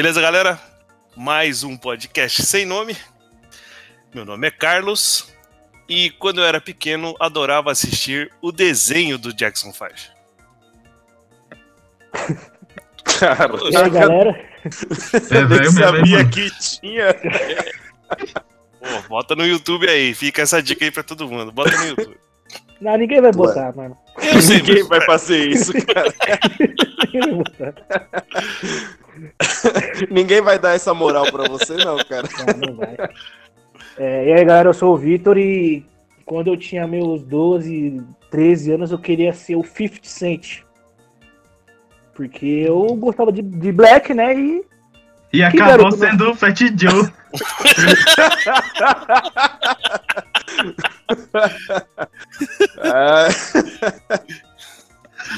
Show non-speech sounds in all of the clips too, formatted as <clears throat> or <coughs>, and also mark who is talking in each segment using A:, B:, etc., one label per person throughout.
A: Beleza, galera? Mais um podcast sem nome. Meu nome é Carlos e quando eu era pequeno adorava assistir o desenho do Jackson 5. <laughs>
B: Cara,
C: E aí, galera?
D: É
B: eu nem sabia que tinha.
A: Pô, bota no YouTube aí, fica essa dica aí pra todo mundo. Bota no YouTube.
C: Não, ninguém vai botar, mano.
A: Eu sei,
B: Ninguém
A: mas-
B: vai fazer isso, <laughs> cara.
C: Ninguém vai botar.
B: Ninguém vai dar essa moral pra você, não, cara.
C: Não, não vai. É, e aí, galera, eu sou o Vitor e quando eu tinha meus 12, 13 anos, eu queria ser o 50 Cent. Porque eu gostava de, de Black, né? E
D: E
C: Que
D: acabou
C: garoto, né?
D: sendo o Fat Joe.
B: Ah.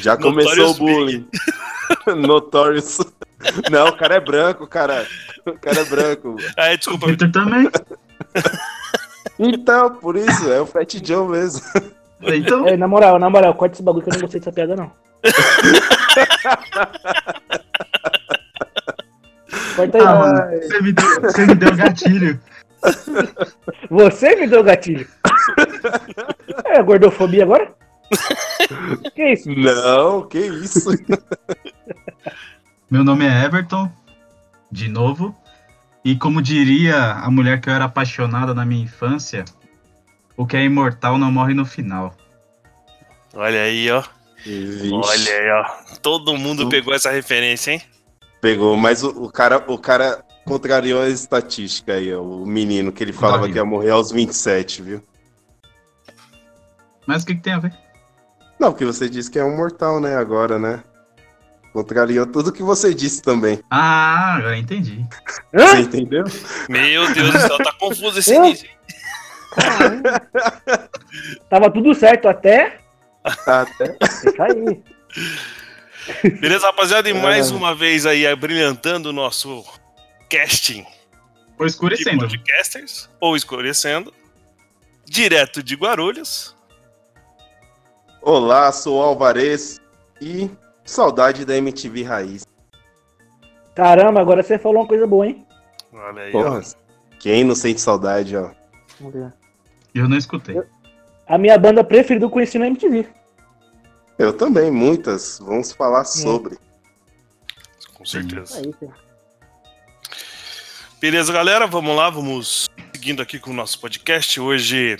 B: Já começou
A: Notorious
B: o bullying. <laughs> Notorious. Não, o cara é branco, cara. O cara é branco.
A: Ah, desculpa,
D: Victor também.
B: Então, por isso, é o Fat Joe mesmo.
D: Então,
C: é, na moral, na moral, corta esse bagulho que eu não gostei dessa piada, não. <laughs> Corta aí.
D: ah, mano, você me deu, você me deu gatilho.
C: Você me deu gatilho. É, gordofobia agora? que isso?
B: Não, que isso.
D: Meu nome é Everton, de novo. E como diria a mulher que eu era apaixonada na minha infância, o que é imortal não morre no final.
A: olha aí, ó.
B: Vixe.
A: Olha aí, ó. Todo mundo pegou essa referência, hein?
B: Pegou, mas o, o cara, o cara contrariou a estatística aí, ó, o menino, que ele falava que ia morrer aos 27, viu?
D: Mas o que, que tem a ver?
B: Não, porque você disse que é um mortal, né, agora, né? Contrariou tudo que você disse também.
D: Ah, agora entendi.
C: Hã?
B: Você entendeu?
A: Meu Deus do céu, tá confuso esse hein?
C: Tava tudo certo até.
B: Até.
C: Isso aí. <laughs>
A: Beleza, rapaziada? E mais
B: É.
A: uma vez aí, abrilhantando o nosso casting
D: Ou
A: de
D: escurecendo.
A: podcasters, ou escurecendo, direto de Guarulhos.
B: Olá, sou o Alvarez e saudade da MTV Raiz.
C: Caramba, agora você falou uma coisa boa, hein?
A: Olha aí, ó.
B: Porra, quem não sente saudade, ó.
D: Eu não escutei.
C: A minha banda preferida eu conheci na MTV.
B: Eu também, muitas. Vamos falar sobre.
A: Com certeza.
C: É.
A: Beleza, galera, vamos lá, vamos seguindo aqui com o nosso podcast. Hoje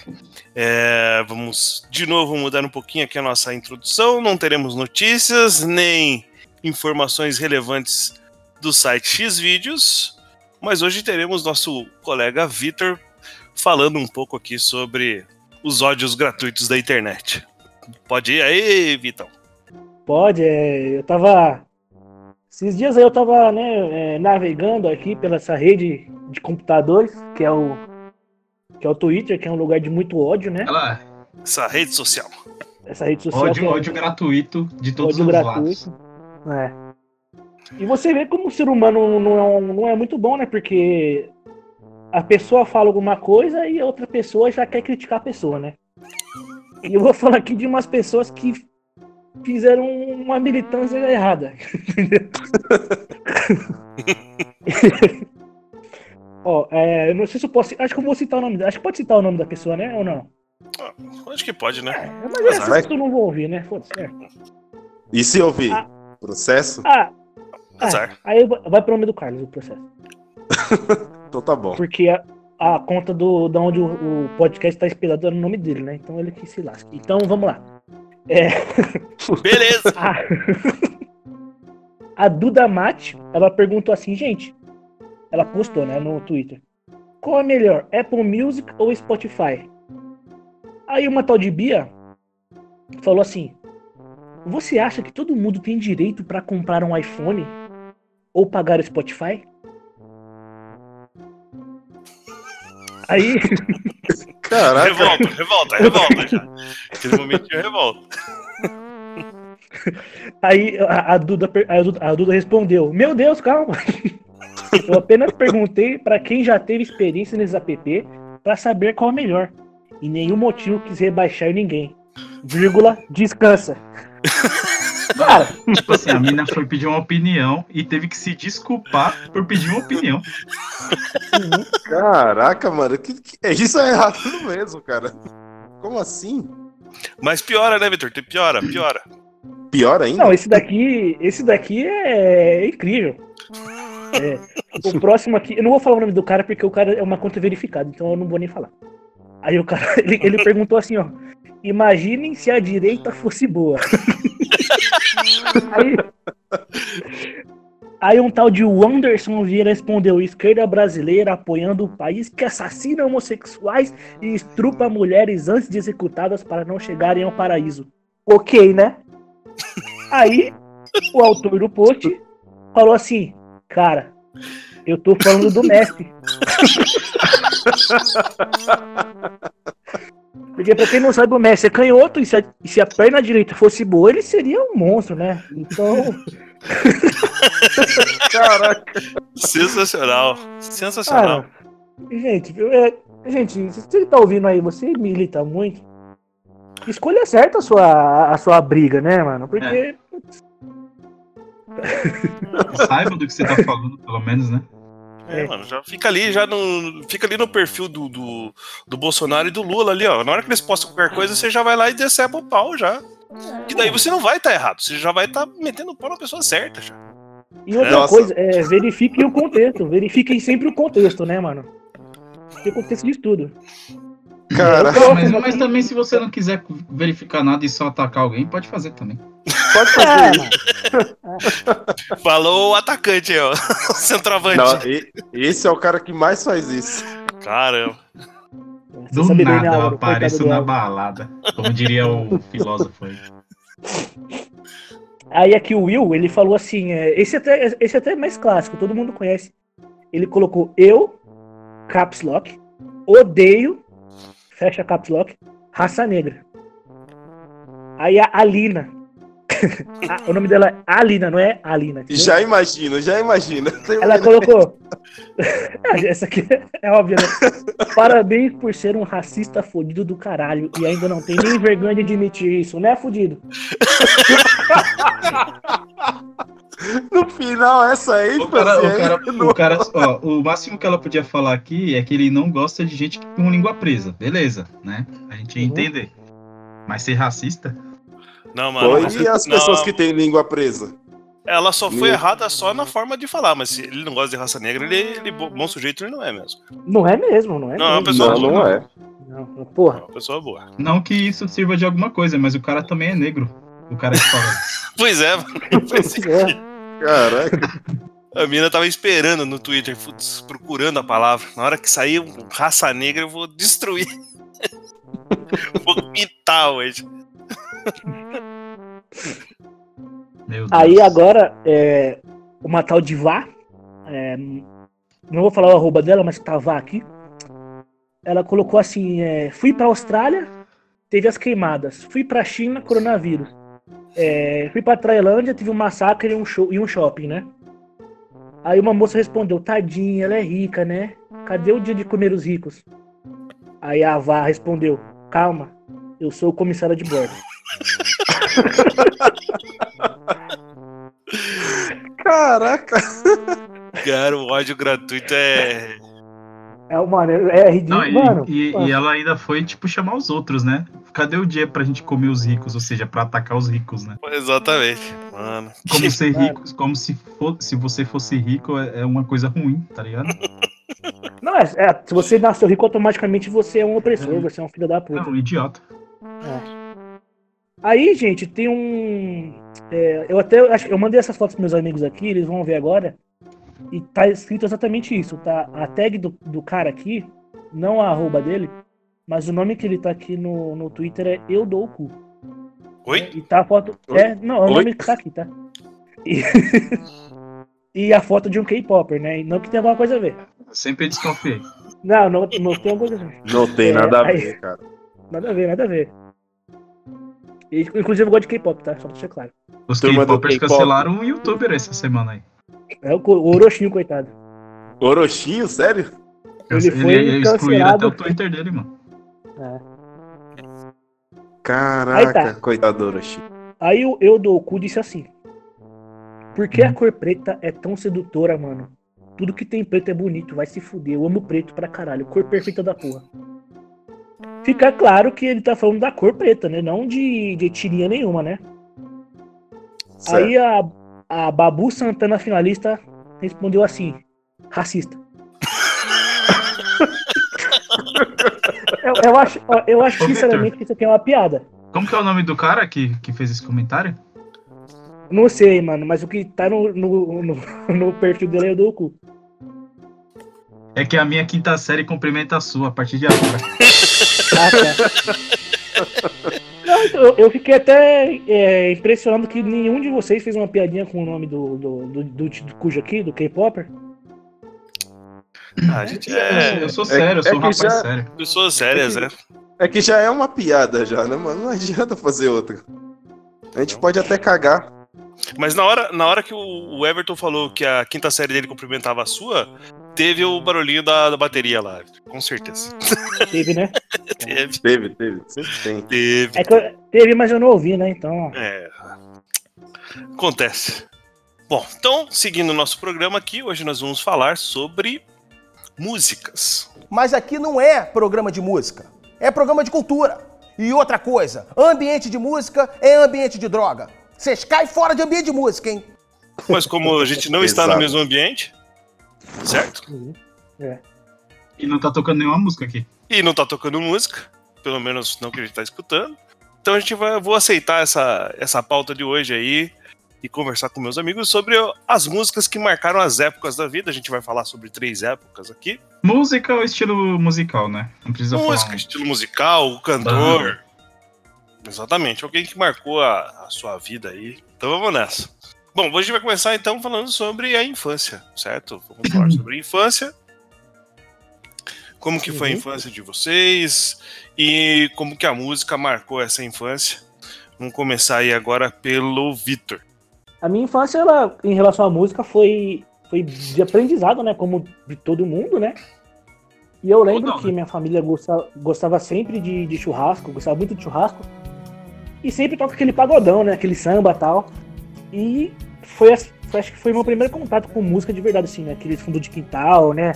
A: é, vamos de novo mudar um pouquinho aqui a nossa introdução. Não teremos notícias nem informações relevantes do site Xvideos, mas hoje teremos nosso colega Vitor falando um pouco aqui sobre os ódios gratuitos da internet. Pode ir aí, Vitão.
C: Pode, é, eu tava. Esses dias aí eu tava, né, é, navegando aqui pela essa rede de computadores, que é o. Que é o Twitter, que é um lugar de muito ódio, né?
D: Ela,
A: Essa rede social.
C: Essa rede social.
D: ódio,
C: é-
D: ódio gratuito de todos
C: ódio
D: os
C: gratuito.
D: lados.
C: É. E você vê como o ser humano não é, um- não é muito bom, né? Porque a pessoa fala alguma coisa e a outra pessoa já quer criticar a pessoa, né? E eu vou falar aqui de umas pessoas que fizeram uma militância errada. <laughs> Ó, é, eu não sei se eu posso. Acho que eu vou citar o nome. Acho que pode citar o nome da pessoa, né? Ou não?
A: Acho que pode, né?
C: É, mas essa
B: Vai.
C: eu não vou ouvir, né? Foda-se. é.
B: E se ouvir?
C: Ah.
B: Processo?
C: Ah, ah, aí vai vai pro nome do Carlos o processo. <laughs>
B: Então tá bom.
C: Porque a, a conta do, da onde o, o podcast tá esperado é no nome dele, né? Então ele que se lasque. Então vamos lá. É,
A: Beleza. <laughs>
C: a, a Duda Mate, ela perguntou assim, gente. Ela postou, né, no Twitter. Qual é melhor, Apple Music ou Spotify? Aí uma tal de Bia falou assim: Você acha que todo mundo tem direito pra comprar um iPhone ou pagar o Spotify? Aí,
B: Caraca.
A: Revolta, revolta, revolta já. Aquele momentinho revolta.
C: aí a, a Duda, a, Duda, a Duda respondeu: Meu Deus, calma. <laughs> Eu apenas perguntei pra quem já teve experiência nesse app pra saber qual é o melhor. E nenhum motivo quis rebaixar ninguém. Vírgula, descansa. <laughs> Cara,
D: Tipo assim, a mina foi pedir uma opinião e teve que se desculpar por pedir uma opinião.
B: Caraca, mano, que, que- é, isso é errado mesmo, cara. Como assim?
A: Mas piora, né, Vitor? Piora, piora.
B: Pior ainda?
C: não, esse daqui, esse daqui é incrível. É, o próximo aqui, eu não vou falar o nome do cara porque o cara é uma conta verificada, então eu não vou nem falar. Aí o cara, <laughs> ele, ele perguntou assim, ó. Imaginem se a direita fosse boa. aí, aí um tal de Wanderson Vieira respondeu: esquerda brasileira apoiando o país que assassina homossexuais e estrupa mulheres antes de executadas para não chegarem ao paraíso. Ok, né? Aí o autor do post falou assim: Cara, eu tô falando do Messi. Porque pra quem não sabe, o Messi é canhoto e se a, e se a perna direita fosse boa, ele seria um monstro, né? Então, <laughs>
B: Caraca.
A: Sensacional. Sensacional.
C: cara, gente, eu- é, gente, se você tá ouvindo aí, você milita muito. Escolha certa a sua, a sua briga, né, mano? Porque <laughs>
D: Saiba do que você tá falando, pelo menos, né?
A: É, mano, já fica ali, já no. Fica ali no perfil do, do, do Bolsonaro e do Lula ali, ó. Na hora que eles postam qualquer coisa, você já vai lá e deceba o pau já. Que daí você não vai estar errado, você já vai estar metendo o pau na pessoa certa já.
C: E outra
B: Nossa.
C: coisa, é, verifiquem o contexto. Verifiquem sempre o contexto, né, mano? Porque o contexto diz tudo.
B: Cara,
D: Mas, mas também, se você não quiser verificar nada e só atacar alguém, pode fazer também.
B: Pode
C: É,
B: fazer isso. <laughs>
A: Falou o atacante aí, ó. <laughs> O centroavante.
B: Não, e- esse é o cara que mais faz isso.
A: Caramba.
D: Do nada eu
C: Álvaro?
D: apareço na balada. Como diria o <laughs> filósofo aí.
C: Aí aqui o Will, ele falou assim, é, esse, até, esse até é mais clássico, todo mundo conhece. Ele colocou eu, caps lock, odeio, fecha caps lock, raça negra. Aí a Alina, a- o nome dela é Alina, não é Alina. entendeu?
B: Já imagino, já imagino. <laughs>
C: Ela colocou. Ah, <laughs> Essa aqui é óbvio, né? Parabéns por ser um racista fodido do caralho e ainda não tem nem vergonha de admitir isso, né, fudido? <laughs>
B: No final, essa aí,
D: O cara, o, cara, o, cara ó, o máximo que ela podia falar aqui é que ele não gosta de gente com língua presa. Beleza, né? A gente ia
C: Uhum.
D: entender. Mas ser racista?
A: Não, mano.
B: Foi e as
A: não,
B: pessoas que têm língua presa.
A: Ela só foi
B: Meu.
A: errada só na forma de falar, mas se ele não gosta de raça negra, ele, ele bo- bom sujeito ele não é mesmo.
C: Não é mesmo, não é
A: Não, é uma
C: mesmo.
A: pessoa
B: Não,
A: boa.
B: não é.
C: Não,
A: É
C: porra.
A: uma pessoa boa.
D: Não que isso sirva de alguma coisa, mas o cara também é negro. O cara que fala. <laughs>
A: Pois é, mano. Sentido.
C: É.
B: Caraca.
A: A mina tava esperando no Twitter, putz, procurando a palavra. Na hora que sair raça negra, eu vou destruir. <laughs> vou mitar hoje.
D: Meu Deus.
C: Aí agora, é, uma tal de Vá, é, não vou falar o arroba dela, mas tá Vá aqui. Ela colocou assim: é, fui pra Austrália, teve as queimadas. Fui pra China, coronavírus. É, fui pra Tailândia, tive um massacre e um, show, e um shopping, né? Aí uma moça respondeu: Tadinha, ela é rica, né? Cadê o dia de comer os ricos? Aí a Vá respondeu: Calma, eu sou o comissário de bordo. <laughs>
B: Caraca.
A: Cara, o ódio gratuito é.
C: É, mano, é ridículo.
D: Não, e,
C: mano,
D: e-
C: mano.
D: e ela ainda foi, tipo, chamar os outros, né? Cadê o dia pra gente comer os ricos? Ou seja, pra atacar os ricos, né?
A: Exatamente. Mano.
D: Como ser
C: Mano.
D: rico, como se, for, se você fosse rico é é uma coisa ruim, tá ligado? <laughs>
C: Não, é, é, se você nasceu rico, automaticamente você é um opressor, você é um filho da
D: É
C: puta.
D: um idiota.
C: Aí, gente, tem um. é, eu até eu mandei essas fotos pros meus amigos aqui, eles vão ver agora. E tá escrito exatamente isso, tá? A tag do, do cara aqui, não a arroba dele, mas o nome que ele tá aqui no, no Twitter é Eu Dou o Cu.
A: Oi?
C: E tá a foto.
B: Oi?
C: É, não, é o
B: Oi?
C: nome que tá aqui, tá? E, <laughs> e a foto de um K-Popper, né? E não que tenha alguma coisa a ver.
D: Eu sempre desconfiei.
C: Não, não, não tem alguma coisa a ver.
B: Não tem
C: É,
B: nada a
C: aí-
B: ver, cara.
C: Nada a ver, nada a ver. Inclusive eu gosto de K-pop, tá? Só pra deixar claro.
D: Os K-popers
B: K-pop.
D: cancelaram um youtuber essa semana aí.
C: É o, Orochinho, coitado.
B: Orochinho, sério?
C: Ele foi
D: ele
C: cancelado.
D: até o Twitter dele, mano.
C: É.
B: Caraca,
C: tá.
B: coitado do Orochi.
C: Aí o eu do cu disse assim: Por que a
D: Hum.
C: cor preta é tão sedutora, mano? Tudo que tem preto é bonito, vai se fuder. Eu amo preto pra caralho, cor perfeita da porra. Fica claro que ele tá falando da cor preta, né? Não de, de etnia nenhuma, né?
B: Certo.
C: Aí a, a Babu Santana finalista respondeu assim: racista. <laughs> eu, eu acho, eu acho
D: Ô, Victor.
C: sinceramente que isso aqui é uma piada.
D: Como que é o nome do cara que, que fez esse comentário?
C: Não sei, mano, mas o que tá no, no, no, no perfil dele é o do cu.
D: É que a minha quinta série cumprimenta a sua a partir de agora.
C: Não, eu, eu fiquei até é, impressionado que nenhum de vocês fez uma piadinha com o nome do, do, do, do, do Cujo aqui, do K-Popper.
A: Ah, a gente é
D: eu sou sério, eu
B: é
D: sou um
B: que
D: rapaz
B: já-
D: sério.
A: pessoas sérias, né?
B: É que já é uma piada já, né, mano? Não adianta fazer outra. A gente pode até cagar.
A: Mas na hora, na hora que o o Everton falou que a quinta série dele cumprimentava a sua, teve o barulhinho da, da bateria lá. Com certeza.
C: Teve, né? <laughs>
A: Teve,
B: Teve, teve. Sempre tem.
A: teve.
C: É que eu, teve, mas eu não ouvi, né? Então.
A: É. Acontece. Bom, então, seguindo o nosso programa aqui, hoje nós vamos falar sobre músicas.
E: Mas aqui não é programa de música, é programa de cultura. E outra coisa, ambiente de música é ambiente de droga. Vocês caem fora de ambiente de música, hein?
A: Mas como a gente não está no mesmo ambiente, certo?
D: E não tá tocando nenhuma música aqui.
A: E não tá tocando música, pelo menos não que a gente tá escutando. Então a gente vai, vou aceitar essa, essa pauta de hoje aí e conversar com meus amigos sobre as músicas que marcaram as épocas da vida. A gente vai falar sobre três épocas aqui.
D: Música ou estilo musical, né? Não precisa
A: Música,
D: falar.
A: estilo musical, o cantor. Exatamente, alguém que marcou a, a sua vida aí. Então vamos nessa. Bom, hoje a gente vai começar então falando sobre a infância, certo? Vamos falar <clears throat> sobre a infância. Como que foi a
C: Uhum.
A: infância de vocês e como que a música marcou essa infância. Vamos começar aí agora pelo Vitor.
C: A minha infância, ela, em relação à música, foi, foi de aprendizado, né? Como de todo mundo, né? E eu lembro
D: não,
C: que
D: né?
C: minha família gostava, gostava sempre de, de churrasco, gostava muito de churrasco. E sempre toca aquele pagodão, né? Aquele samba e tal. E foi, foi- acho que foi meu primeiro contato com música de verdade, assim, né? Aquele fundo de quintal, né?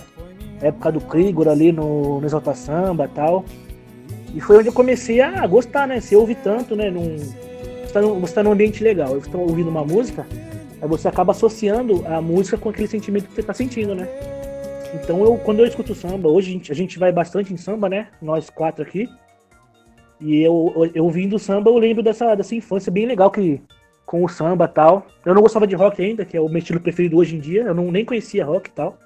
C: Época do Krigor ali no, no Exalta Samba e tal. E foi onde eu comecei a gostar, né? Você ouve tanto, né? Num, você, tá num, você tá num ambiente legal, você tá ouvindo uma música, aí você acaba associando a música com aquele sentimento que você tá sentindo, né? Então eu, quando eu escuto samba, hoje a gente, a gente vai bastante em samba, né? Nós quatro aqui. E eu, eu, eu ouvindo samba, eu lembro dessa, dessa infância bem legal que com o samba e tal. Eu não gostava de rock ainda, que é o meu estilo preferido hoje em dia. Eu não, nem conhecia rock e tal.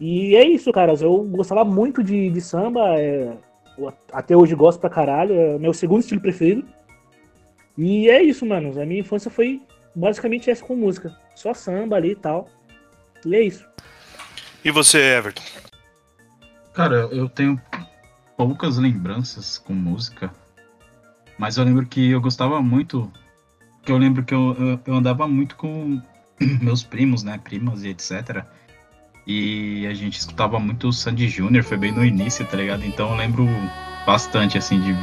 C: E é isso, caras. Eu gostava muito de, de samba. é, até hoje gosto pra caralho. É o meu segundo estilo preferido. E é isso, mano. A minha infância foi basicamente essa com música. Só samba ali e tal. E é isso.
A: E você, Everton?
D: Cara, eu tenho poucas lembranças com música, mas eu lembro que eu gostava muito, que eu lembro que eu, eu, eu andava muito com <clears throat> meus primos, né, primas e etc. E a gente escutava muito o Sandy Júnior, foi bem no início, tá ligado? Então eu lembro bastante, assim, de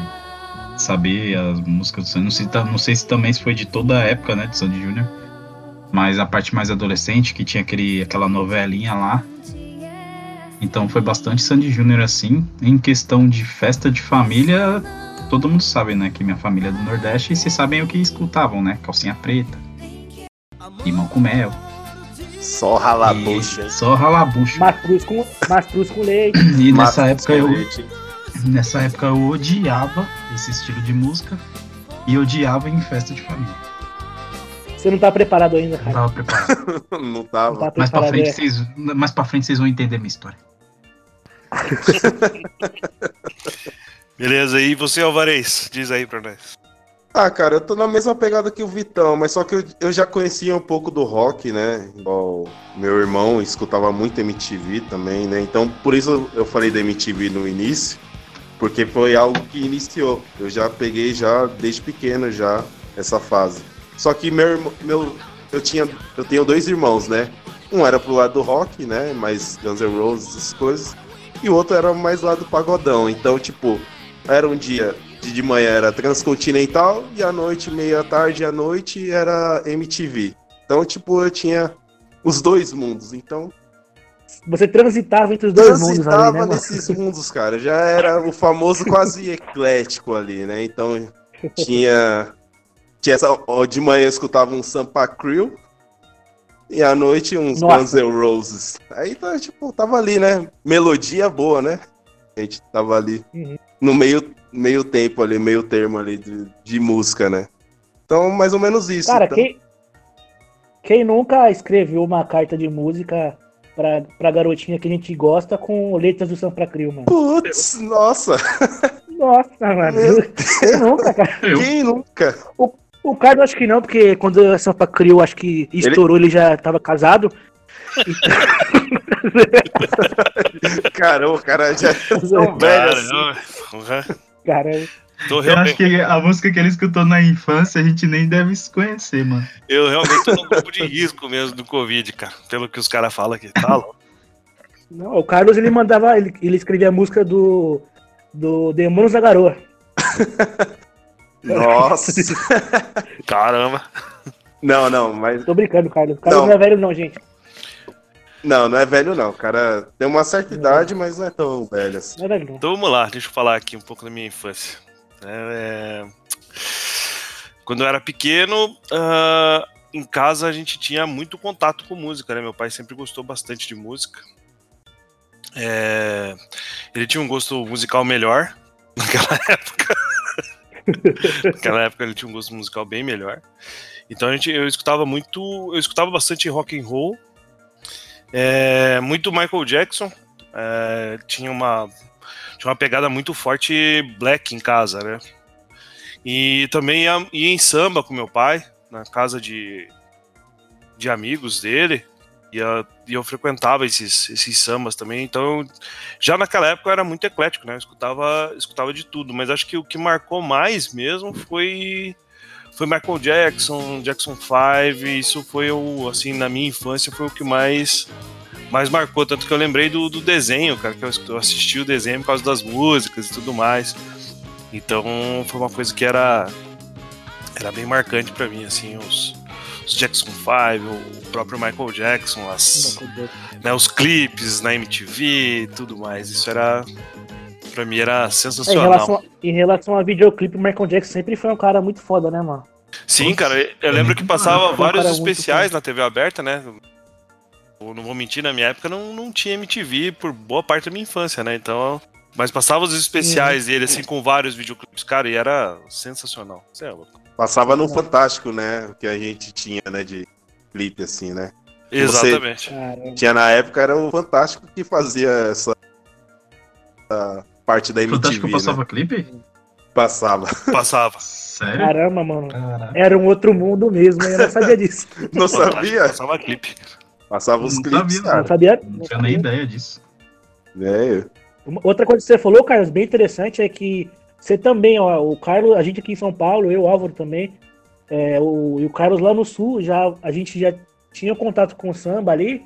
D: saber as músicas do Sandy. Não sei, ta- não sei se também foi de toda a época, né, do Sandy Júnior. Mas a parte mais adolescente, que tinha aquele, aquela novelinha lá, então foi bastante Sandy Júnior assim. Em questão de festa de família, todo mundo sabe, né? Que minha família é do Nordeste e vocês sabem o que escutavam, né? Calcinha preta, limão com mel.
B: Só ralar a
D: e
B: bucha.
D: Só ralabucho.
C: Mastruz com, mastruz com leite. <clears throat>
D: E nessa época eu,
B: escolete.
D: nessa época eu odiava esse estilo de música e odiava em festa de família.
C: Você não tá preparado ainda,
D: Não
C: cara.
D: tava preparado.
B: Não <laughs>
C: Não
B: tava.
C: tá
D: mais pra frente
C: é.
D: vocês, mais para frente vocês vão entender minha história. <laughs>
A: Beleza, e você, Alvarez? Diz aí pra nós.
B: Ah, cara, eu tô na mesma pegada que o Vitão, mas só que eu, eu já conhecia um pouco do rock, né? Igual meu irmão escutava muito MTV também, né? Então, por isso eu falei da MTV no início, porque foi algo que iniciou. Eu já peguei já desde pequeno já essa fase. Só que meu meu eu tinha eu tenho dois irmãos, né? Um era pro lado do rock, né? Mais Guns N' Roses, essas coisas. E o outro era mais lá do pagodão. Então, tipo, era um dia de, de manhã era Transcontinental e à noite, meia tarde à noite, era MTV. Então, tipo, eu tinha os dois mundos. Então,
C: Você transitava entre os dois mundos ali, né,
B: transitava nesses mundos, cara. Já era o famoso quase eclético ali, né? Então, tinha. Tinha essa, ó, de manhã eu escutava um Sampa Crew e à noite uns
C: Nossa.
B: Guns N' Roses. Aí, tá, tipo, tava ali, né? Melodia boa, né? A gente tava ali
C: Uhum.
B: no meio, meio tempo ali, meio termo ali de, de música, né? Então, mais ou menos isso.
C: Cara,
B: então.
C: quem, quem nunca escreveu uma carta de música pra, pra garotinha que a gente gosta com letras do Sampra Crio, mano?
B: Putz, nossa,
C: Nossa, mano.
B: Meu <laughs>
C: Quem nunca, cara?
B: Quem nunca?
C: O Carlos acho que não, porque quando o Sampa Crio acho que estourou, ele, já tava casado. <laughs> <laughs>
B: Cara, o cara já é tão velho
A: Cara,
B: assim.
A: eu,
D: acho que a música que ele escutou na infância a gente nem deve se conhecer, mano.
A: eu realmente tô no grupo de risco mesmo do Covid, cara. Pelo que os caras falam aqui. Tá louco.
C: não, o Carlos ele mandava, ele, ele escrevia a música do, do Demônios da Garoa. <laughs>
B: Nossa.
A: Caramba.
B: Não, não, mas.
C: Tô brincando, Carlos. O Carlos
B: Não.
C: não, é velho, não, gente.
B: Não, não é velho, não. O cara tem uma certa idade, mas não é tão velho assim.
C: Não é velho, não.
A: Então vamos lá, deixa eu falar aqui um pouco da minha infância. É, é, Quando eu era pequeno, ah, em casa a gente tinha muito contato com música, né? Meu pai sempre gostou bastante de música. É, Ele tinha um gosto musical melhor <laughs> naquela época. <laughs> naquela época ele tinha um gosto musical bem melhor. Então a gente, eu escutava muito, eu escutava bastante rock and roll, é, muito Michael Jackson. é, tinha uma tinha uma pegada muito forte black em casa, né? E também ia, ia em samba com meu pai, na casa de, de amigos dele, e eu, e eu frequentava esses, esses sambas também, então já naquela época eu era muito eclético, né? Eu escutava, escutava de tudo, mas acho que o que marcou mais mesmo foi foi Michael Jackson, Jackson 5, isso foi o assim na minha infância foi o que mais mais marcou, tanto que eu lembrei do, do desenho, cara, que eu, assisti o desenho por causa das músicas e tudo mais. Então foi uma coisa que era era bem marcante pra mim, assim, os, os Jackson 5, o próprio Michael Jackson, as, né, os clipes na MTV e tudo mais. Isso era pra mim era
C: É, em,
A: sensacional.
C: relação a, em relação a videoclipe, o Michael Jackson sempre foi um cara muito foda, né, mano?
A: Sim, cara, eu lembro que passava vários especiais na TV aberta, né? Eu não vou mentir, na minha época não, não tinha MTV por boa parte da minha infância, né? Então. Mas passava os especiais dele, assim, com vários videoclipes, cara, e era sensacional. Você é louco.
B: Passava no Fantástico, né? Que a gente tinha, né? De clipe, assim, né?
A: Exatamente.
C: Caramba.
B: Tinha na época, era o Fantástico que fazia essa parte da
D: Fantástico
B: MTV,
D: passava
B: né?
D: clipe?
B: Passava. <laughs>
A: Passava.
D: Sério?
C: Caramba, mano.
D: Caraca.
C: Era um outro mundo mesmo, eu não sabia disso. <laughs>
B: Não
A: Fantástico,
B: sabia?
A: Passava clipe.
B: Passava os
D: Não
B: clipes,
D: sabia,
C: Não sabia.
D: Não tinha nem ideia disso.
B: É,
C: Uma- Outra coisa que você falou, Carlos, bem interessante, é que você também, ó, o Carlos, a gente aqui em São Paulo, eu, Álvaro também, é, o, e o Carlos lá no Sul, já, a gente já tinha contato com o samba ali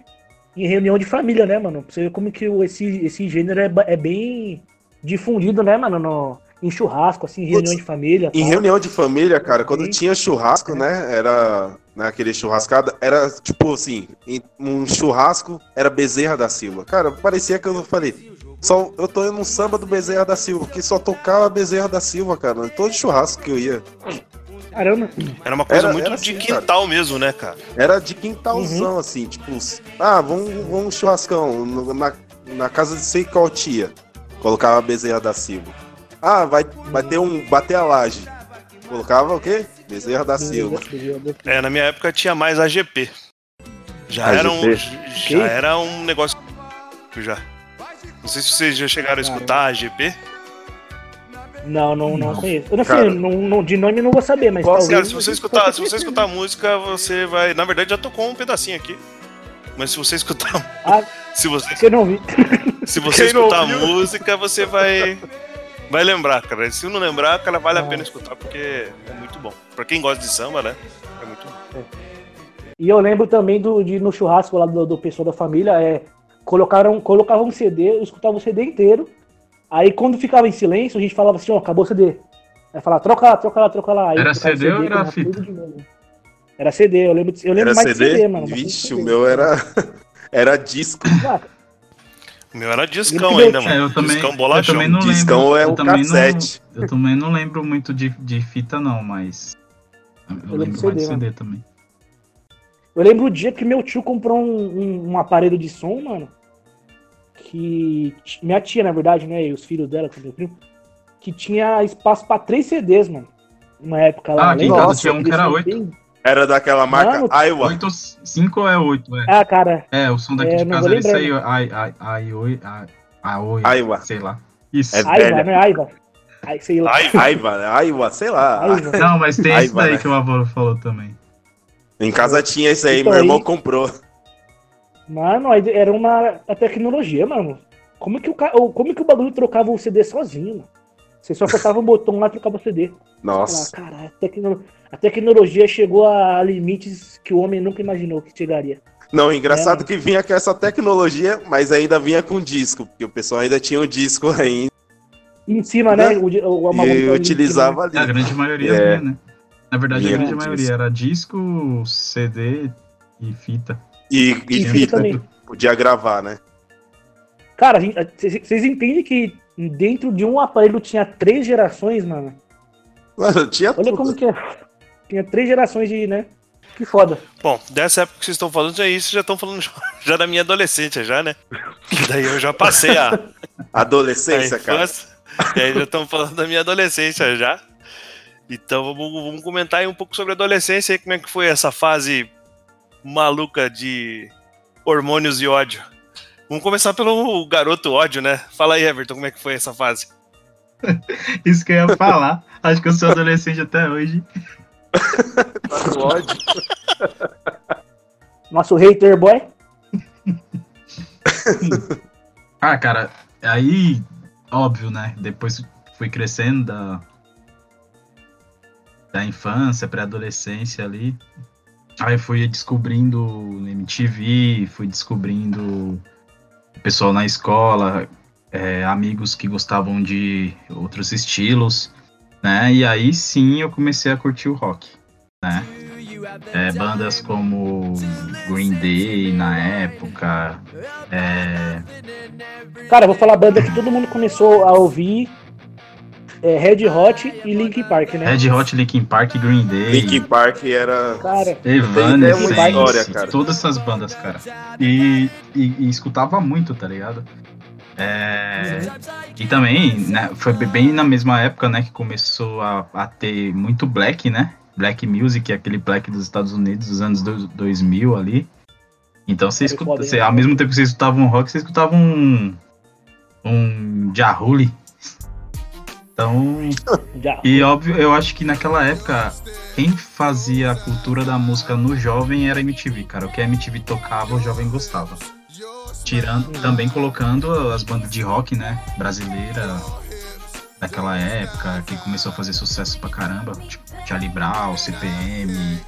C: em reunião de família, né, mano? Pra você ver como que o- esse, esse gênero é, é bem difundido, né, mano? No, em churrasco, assim, em reunião
B: Putz,
C: de família.
B: Em
C: tal.
B: reunião de família, cara, quando
C: Sim.
B: tinha churrasco, né? Era naquele churrascada, era tipo assim, um churrasco era Bezerra da Silva. Cara, parecia que eu falei, só eu tô indo num samba do Bezerra da Silva, que só tocava Bezerra da Silva, cara, todo churrasco que eu ia.
C: Caramba.
A: Era uma coisa
B: Era-
A: muito
B: era
A: de
B: assim,
A: quintal mesmo, né, cara?
B: Era de quintalzão, assim, tipo, ah, vamos, vamos churrascão na, na casa de sei qual tia. Colocava Bezerra da Silva. Ah, vai, vai ter um bater a laje. Colocava o quê? Bezerra da Silva.
A: É, na minha época tinha mais AGP. Já
B: AGP?
A: era um, já era um negócio já. Não sei se vocês já chegaram a escutar a AGP.
C: Não, não, não
D: Não.
C: conheço. Eu não sei, não, não- de nome eu não vou saber, mas
B: Qual-
C: talvez.
A: Cara, se você escutar, se você escutar a música, você vai. Na verdade, já tocou um pedacinho aqui. Mas se você escutar.
C: Ah. <laughs>
A: Se você,
C: Eu não vi.
A: Se você escutar a música, você vai. Vai lembrar, cara. Se não lembrar, cara, vale a
C: Ah.
A: pena escutar, porque é muito bom. Pra quem gosta de samba, né? É muito bom.
C: E eu lembro também do, de no churrasco lá do, do pessoal da família, é, colocaram, colocavam um CD, eu escutava o CD inteiro. Aí quando ficava em silêncio, a gente falava assim, ó, acabou o CD. Aí falar, troca lá, troca lá, troca lá. Aí
D: Era
C: trocava
D: CD ou era
C: colocava
D: fita?
C: tudo de novo. Era CD, eu lembro, eu lembro
B: Era
C: mais
B: CD?
C: de CD, mano.
B: Vixe,
C: CD.
B: o meu era. <laughs> Era disco.
C: Ah,
A: O meu era discão ainda,
C: que
A: mano.
D: É, eu também,
A: discão
D: eu
A: bolachão.
D: também não
B: Discão
D: lembro.
B: é
D: eu
B: o
D: também
B: cassete.
D: Não, eu também não lembro muito de, de fita, não, mas. Eu,
C: lembro
D: lembro
C: de
D: mais de
C: CD,
D: CD também.
C: Eu lembro o dia que meu tio comprou um, um- um aparelho de som, mano. Que. Minha tia, na verdade, né? E os filhos dela, com meu primo. Que tinha espaço pra três CDs, mano. Uma época lá.
D: Ah, aqui em
B: casa
D: tinha um que era oito.
B: Era daquela marca
C: Mano,
B: Iowa.
D: 8, 5 ou é 8? É.
C: Ah, cara.
D: é, o som daqui
C: É,
D: de
C: não
D: casa era isso aí. Ai, ai, ai, oi, ai, ai, oi,
B: Iowa.
D: sei lá. Isso.
B: É
C: Aiva,
B: velha.
C: né? Aiva. Ai, sei lá.
A: Ai,
B: Iowa, né? Sei lá.
C: Aiva. <laughs>
D: Não, mas tem
B: Aiva,
D: daí
B: né?
D: que o avô falou também.
B: Em casa tinha isso aí,
C: Então
B: meu irmão
C: aí-
B: comprou.
C: Mano, era uma a tecnologia, mano. Como que o, ca- como que o bagulho trocava o CD sozinho, mano? Você só apertava um botão lá e trocava o CD.
B: Nossa.
C: Falar, Caralho, a, tecno- a tecnologia chegou a limites que o homem nunca imaginou que chegaria.
B: Não, engraçado
C: É,
B: que vinha com essa tecnologia, mas ainda vinha com disco, porque o pessoal ainda tinha o disco ainda
C: em cima, né?
B: Né?
C: O, o, a-
B: e utilizava ali.
D: A grande maioria
B: É.
D: vinha, né? Na verdade,
B: Vinha
D: a grande maioria
B: disco.
D: era disco, CD e fita.
B: E,
C: E
B: e
C: fita
B: fita,
C: também.
B: podia gravar, né?
C: Cara, vocês entendem que dentro de um aparelho tinha três gerações, mano?
B: Mano, tinha
C: Olha
B: tudo.
C: como que é. Tinha três gerações de, né? Que foda.
A: Bom, dessa época que vocês estão falando, já é isso, já estão falando já <laughs> da minha adolescência, já, né? Que daí eu já passei a, <laughs> a
B: Adolescência, cara.
A: infância. E aí já estão falando da minha adolescência já. Então vamos, vamos comentar aí um pouco sobre a adolescência e como é que foi essa fase maluca de hormônios e ódio. Vamos começar pelo garoto ódio, né? Fala aí, Everton, como é que foi essa fase? <laughs>
D: Isso que eu ia falar. Acho que eu sou adolescente até hoje.
B: Tá ódio. <laughs>
C: Nosso hater boy. <laughs>
D: Ah, cara, aí, óbvio, né? Depois fui crescendo da, da infância, pré-adolescência ali. Aí fui descobrindo MTV, fui descobrindo pessoal na escola, é, amigos que gostavam de outros estilos, né? E aí sim eu comecei a curtir o rock, né? É, bandas como Green Day na época, é,
C: Cara, eu vou falar banda que todo mundo começou a ouvir. É Red Hot e Linkin Park, né?
D: Red Hot, Linkin Park, Green Day,
B: Linkin Park era.
C: Cara,
B: Tem
D: Evanescence,
B: uma história, cara.
D: todas essas bandas, cara. E, e, e escutava muito, tá ligado? É, E também, né, foi bem na mesma época, né, que começou a, a ter muito black, né? Black music, aquele black dos Estados Unidos dos anos do- 2000 ali. Então você escuta, você, ao mesmo tempo que você escutava um rock, você escutava um um Jahuli. Então, e óbvio, eu acho que naquela época, quem fazia a cultura da música no jovem era a MTV, cara. O que a MTV tocava, o jovem gostava. Tirando, também colocando as bandas de rock, né, brasileira daquela época, que começou a fazer sucesso pra caramba, tipo Charlie Brown, CPM,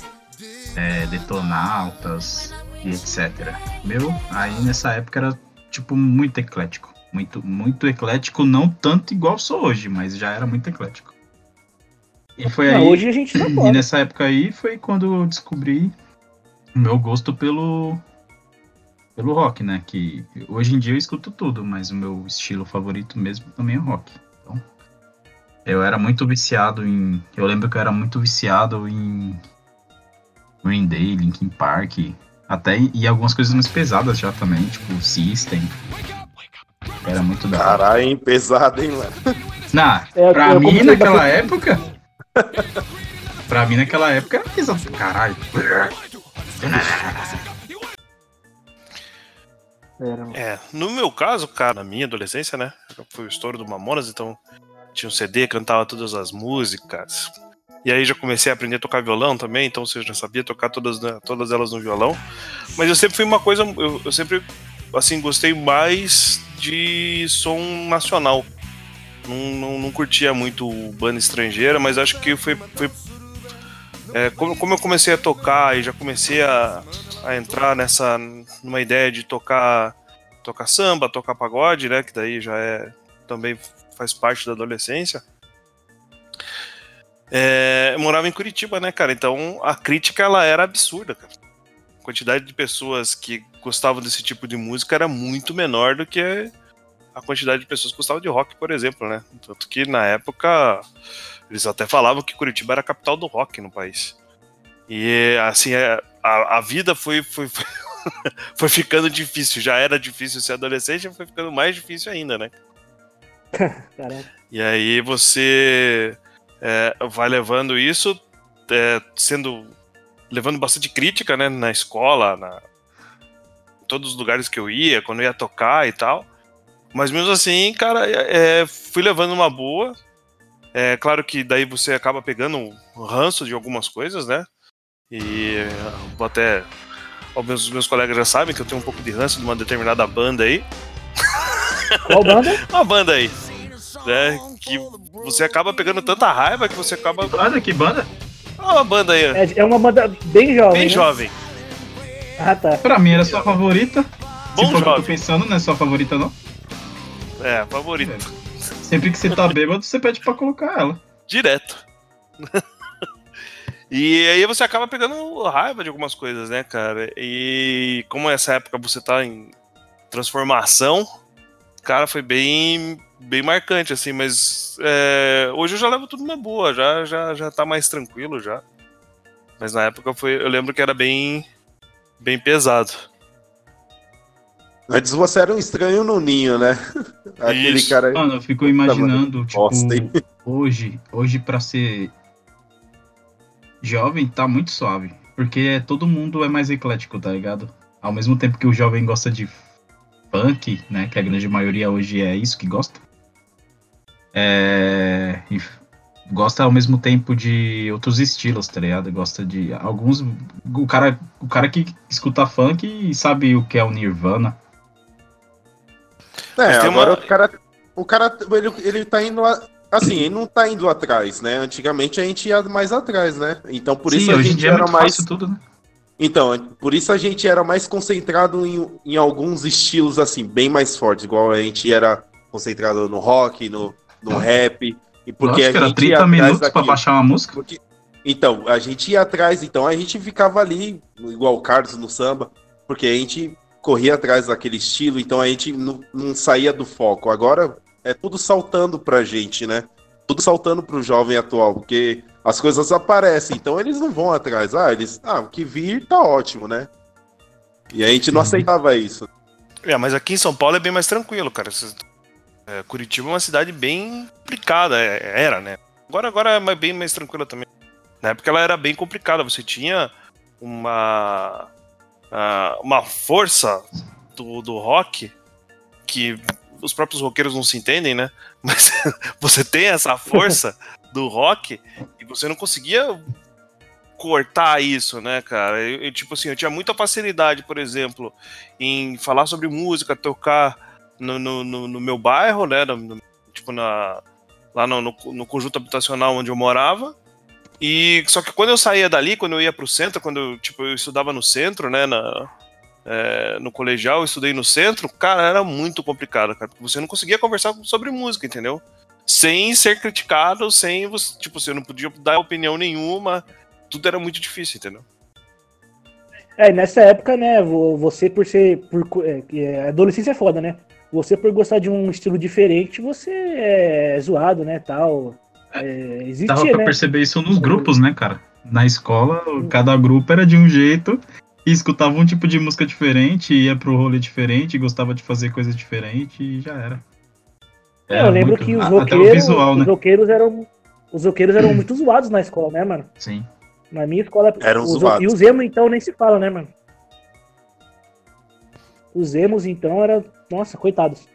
D: é, Detonautas e etc. Meu, aí nessa época era, tipo, muito eclético. Muito, muito eclético, não tanto igual sou hoje, mas já era muito eclético. E foi
C: Não,
D: aí.
C: hoje a gente tá
D: E nessa época aí foi quando eu descobri o meu gosto pelo pelo rock, né? Que hoje em dia eu escuto tudo, mas o meu estilo favorito mesmo também é rock. Então, eu era muito viciado em, eu lembro que eu era muito viciado em Green Day, Linkin Park, até e algumas coisas mais pesadas já também, tipo System. Era muito da hora.
B: Caralho, hein? Pesado, hein, mano?
D: Não,
C: É,
D: pra
C: eu
D: mim naquela
C: bastante-
D: época. pra mim naquela época era pesado. Caralho.
A: É, no meu caso, cara, na minha adolescência, né? Foi o estouro do Mamonas, então tinha um CD, cantava todas as músicas. E aí já comecei a aprender a tocar violão também, então você já sabia tocar todas, né, todas elas no violão. Mas eu sempre fui uma coisa, eu, eu sempre, assim, gostei mais de som nacional. Não, não, não curtia muito banda estrangeira, mas acho que foi. foi é, como, como eu comecei a tocar e já comecei a, a entrar nessa numa ideia de tocar tocar samba, tocar pagode, né, que daí já é também faz parte da adolescência. é, eu morava em Curitiba, né, cara? Então a crítica ela era absurda, cara. A quantidade de pessoas que gostavam desse tipo de música era muito menor do que a quantidade de pessoas que gostavam de rock, por exemplo, né? Tanto que na época eles até falavam que Curitiba era a capital do rock no país. E assim, é, a, a vida foi, foi, foi, <laughs> foi ficando difícil. Já era difícil ser adolescente, foi ficando mais difícil ainda, né? <laughs> E aí você é, vai levando isso, é, sendo levando bastante crítica, né, na escola, na em todos os lugares que eu ia, quando eu ia tocar e tal. Mas mesmo assim, cara, é, fui levando uma boa. É claro que daí você acaba pegando um ranço de algumas coisas, né? E vou até. Os meus, colegas já sabem que eu tenho um pouco de ranço de uma determinada banda aí.
C: Qual banda? <laughs>
A: Uma banda aí. Né, que você acaba pegando tanta raiva que você acaba.
D: Banda, que banda?
A: Uma banda aí,
C: É, é uma banda bem jovem.
A: bem
C: né?
A: jovem.
C: Ah, tá.
D: Pra mim era sua favorita.
A: Bom
D: Se for o que eu tô
A: jovem.
D: pensando, não é sua favorita, não.
A: É, favorito.
D: Sempre que você tá bêbado, você pede pra colocar ela.
A: Direto. <laughs> e aí você acaba pegando raiva de algumas coisas, né, cara? E como essa época você tá em transformação, cara, foi bem bem marcante, assim, mas é, hoje eu já levo tudo na boa, já, já, já tá mais tranquilo já. Mas na época foi, eu lembro que era bem, bem pesado.
B: Antes você era um estranho no ninho, né? <laughs> Aquele
A: Isso.
B: cara.
D: Mano, eu fico imaginando, tipo, <laughs> hoje, hoje pra ser jovem tá muito suave. Porque todo mundo é mais eclético, tá ligado? Ao mesmo tempo que o jovem gosta de funk, né? Que a grande maioria hoje é isso que gosta. É. e gosta ao mesmo tempo de outros estilos, tá ligado? Gosta de alguns. O cara, o cara que escuta funk e sabe o que é o Nirvana.
B: É, agora
A: uma-
B: o cara. O cara, ele, ele tá indo lá. Assim, ele não tá indo atrás, né? Antigamente a gente ia mais atrás, né? Então por
D: Sim,
B: isso a gente
D: dia é
B: era
D: muito
B: mais.
D: fácil tudo, né?
B: Então, por isso a gente era mais concentrado em, em alguns estilos, assim, bem mais fortes. Igual a gente era concentrado no rock, no, no rap. E porque
D: Lógico que
B: a
D: era
B: gente ia
D: 30
B: atrás
D: minutos pra
B: daquilo.
D: baixar uma música.
B: Porque- então, a gente ia atrás, então a gente ficava ali, igual o Carlos no samba, porque a gente corria atrás daquele estilo, então a gente não, não saía do foco. Agora é tudo saltando pra gente, né? Tudo saltando pro jovem atual, porque as coisas aparecem, então eles não vão atrás. Ah, eles. Ah, o que vir tá ótimo, né? E a gente não
D: Uhum.
B: aceitava isso.
A: É, mas aqui em São Paulo é bem mais tranquilo, cara. É, Curitiba é uma cidade bem complicada, é- era, né? Agora, agora é bem mais tranquila também. Na época ela era bem complicada. Você tinha uma uma força do, do rock que os próprios roqueiros não se entendem, né? <laughs> Mas você tem essa força do rock e você não conseguia cortar isso, né, cara? Eu, eu, tipo assim, eu tinha muita facilidade, por exemplo, em falar sobre música, tocar no, no, no- meu bairro, né? no- tipo, na, lá no, no, conjunto habitacional onde eu morava. E só que quando eu saía dali, quando eu ia pro centro, quando eu, tipo, eu estudava no centro, né? Na, é, no colegial, eu estudei no centro, cara, era muito complicado, cara, porque você não conseguia conversar sobre música, entendeu? Sem ser criticado, sem você, tipo, você não podia dar opinião nenhuma, tudo era muito difícil, entendeu?
C: É, nessa época, né, vo- você por ser. Por, é, é, adolescência é foda, né? Você por gostar de um estilo diferente, você é zoado, né, tal. É,
D: Dava
C: existia,
D: pra
C: né?
D: perceber isso nos grupos, né, cara? Na escola, cada grupo era de um jeito e escutava um tipo de música diferente, ia pro rolê diferente, gostava de fazer coisa diferente e já era.
C: É, eu lembro
D: muito-
C: que os roqueiros,
D: visual,
C: os
D: né?
C: roqueiros eram. Os roqueiros eram <clears throat> muito zoados na escola, né, mano?
D: Sim.
C: Na minha escola.
B: Eram
C: os,
B: zoados.
C: E os emo, então, nem se fala, né, mano? Os emos, então, era. Nossa, coitados.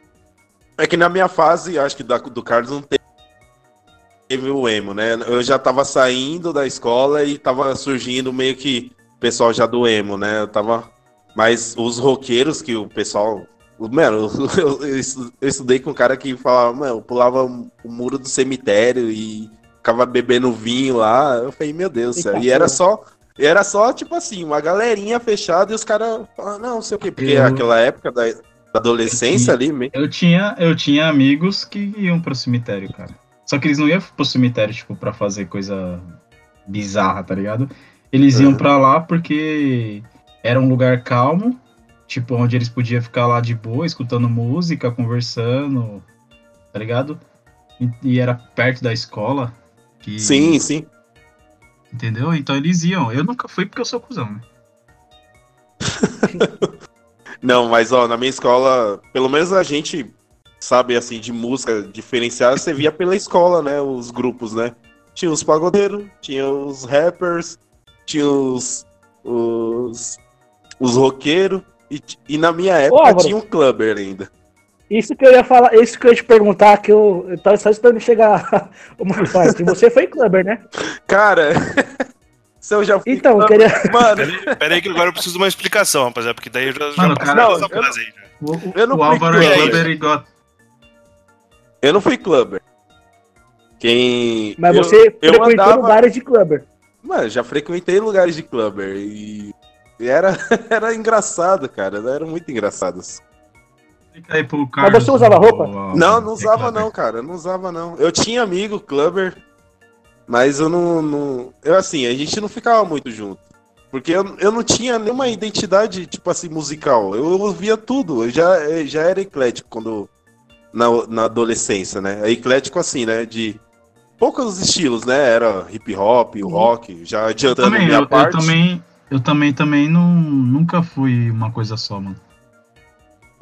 B: É que na minha fase, acho que da- do Carlos não teve, teve o emo, né? Eu já tava saindo da escola e tava surgindo meio que o pessoal já do emo, né? Eu tava. Mas os roqueiros que o pessoal. Mano, <laughs> eu, eu eu estudei com um cara que falava, mano, eu pulava o muro do cemitério e ficava bebendo vinho lá. Eu falei, meu Deus do céu.
C: Eita
B: E era só. Era só, tipo assim, uma galerinha fechada e os caras falavam, não, não sei o quê. Porque
D: Eu-
B: aquela época da adolescência
D: Eu
B: ali, meio
D: Eu tinha, eu tinha amigos que iam pro cemitério, cara. Só que eles não iam pro cemitério, tipo, pra fazer coisa bizarra, tá ligado? Eles iam
B: Uhum.
D: pra lá porque era um lugar calmo, tipo, onde eles podiam ficar lá de boa, escutando música, conversando, tá ligado? E, e era perto da escola. Que,
B: Sim, sim.
D: Entendeu? Então eles iam. Eu nunca fui porque eu sou cuzão, né? <laughs>
B: Não, mas ó, na minha escola, pelo menos a gente sabe assim de música diferenciada, você via pela escola, né? Os grupos, né? Tinha os pagodeiros, tinha os rappers, tinha os os, os roqueiros e, e na minha época
C: Álvaro.
B: tinha um clubber ainda.
C: Isso que eu ia falar, isso que eu ia te perguntar, que eu, eu tava só esperando chegar <laughs> uma parte. Você foi clubber, né?
B: Cara, se eu já fui
C: Então, queria. <laughs>
B: mano,
A: Pera, pera aí que agora eu preciso de uma explicação, rapaziada, porque daí eu já, já
D: Mano,
A: passei
D: cara,
A: essa
B: eu-
A: frase aí. já.
D: O, o-
B: Eu não
D: o
B: fui
D: Álvaro é
A: clubber.
D: clubber igual.
B: eu não fui clubber. Quem
C: Mas
B: eu-
C: você
B: eu
C: frequentou
B: andava-
C: lugares de clubber.
B: Mano, já frequentei lugares de clubber e e era, <laughs> era engraçado, cara. Era muito engraçado.
D: Explica aí pro Carlos.
C: você usava roupa?
D: o- o-
B: Não, não usava não, cara. Não usava não. Eu tinha amigo clubber, mas eu não, não- Eu assim, a gente não ficava muito junto. Porque eu, eu não tinha nenhuma identidade, tipo assim, musical. Eu ouvia tudo. Eu já, eu já era eclético quando. Na, na adolescência, né? É eclético assim, né? De poucos estilos, né? Era hip hop, o rock, já adiantando
D: Também,
B: minha
D: eu, eu
B: parte.
D: também, eu também, também não, nunca fui uma coisa só, mano.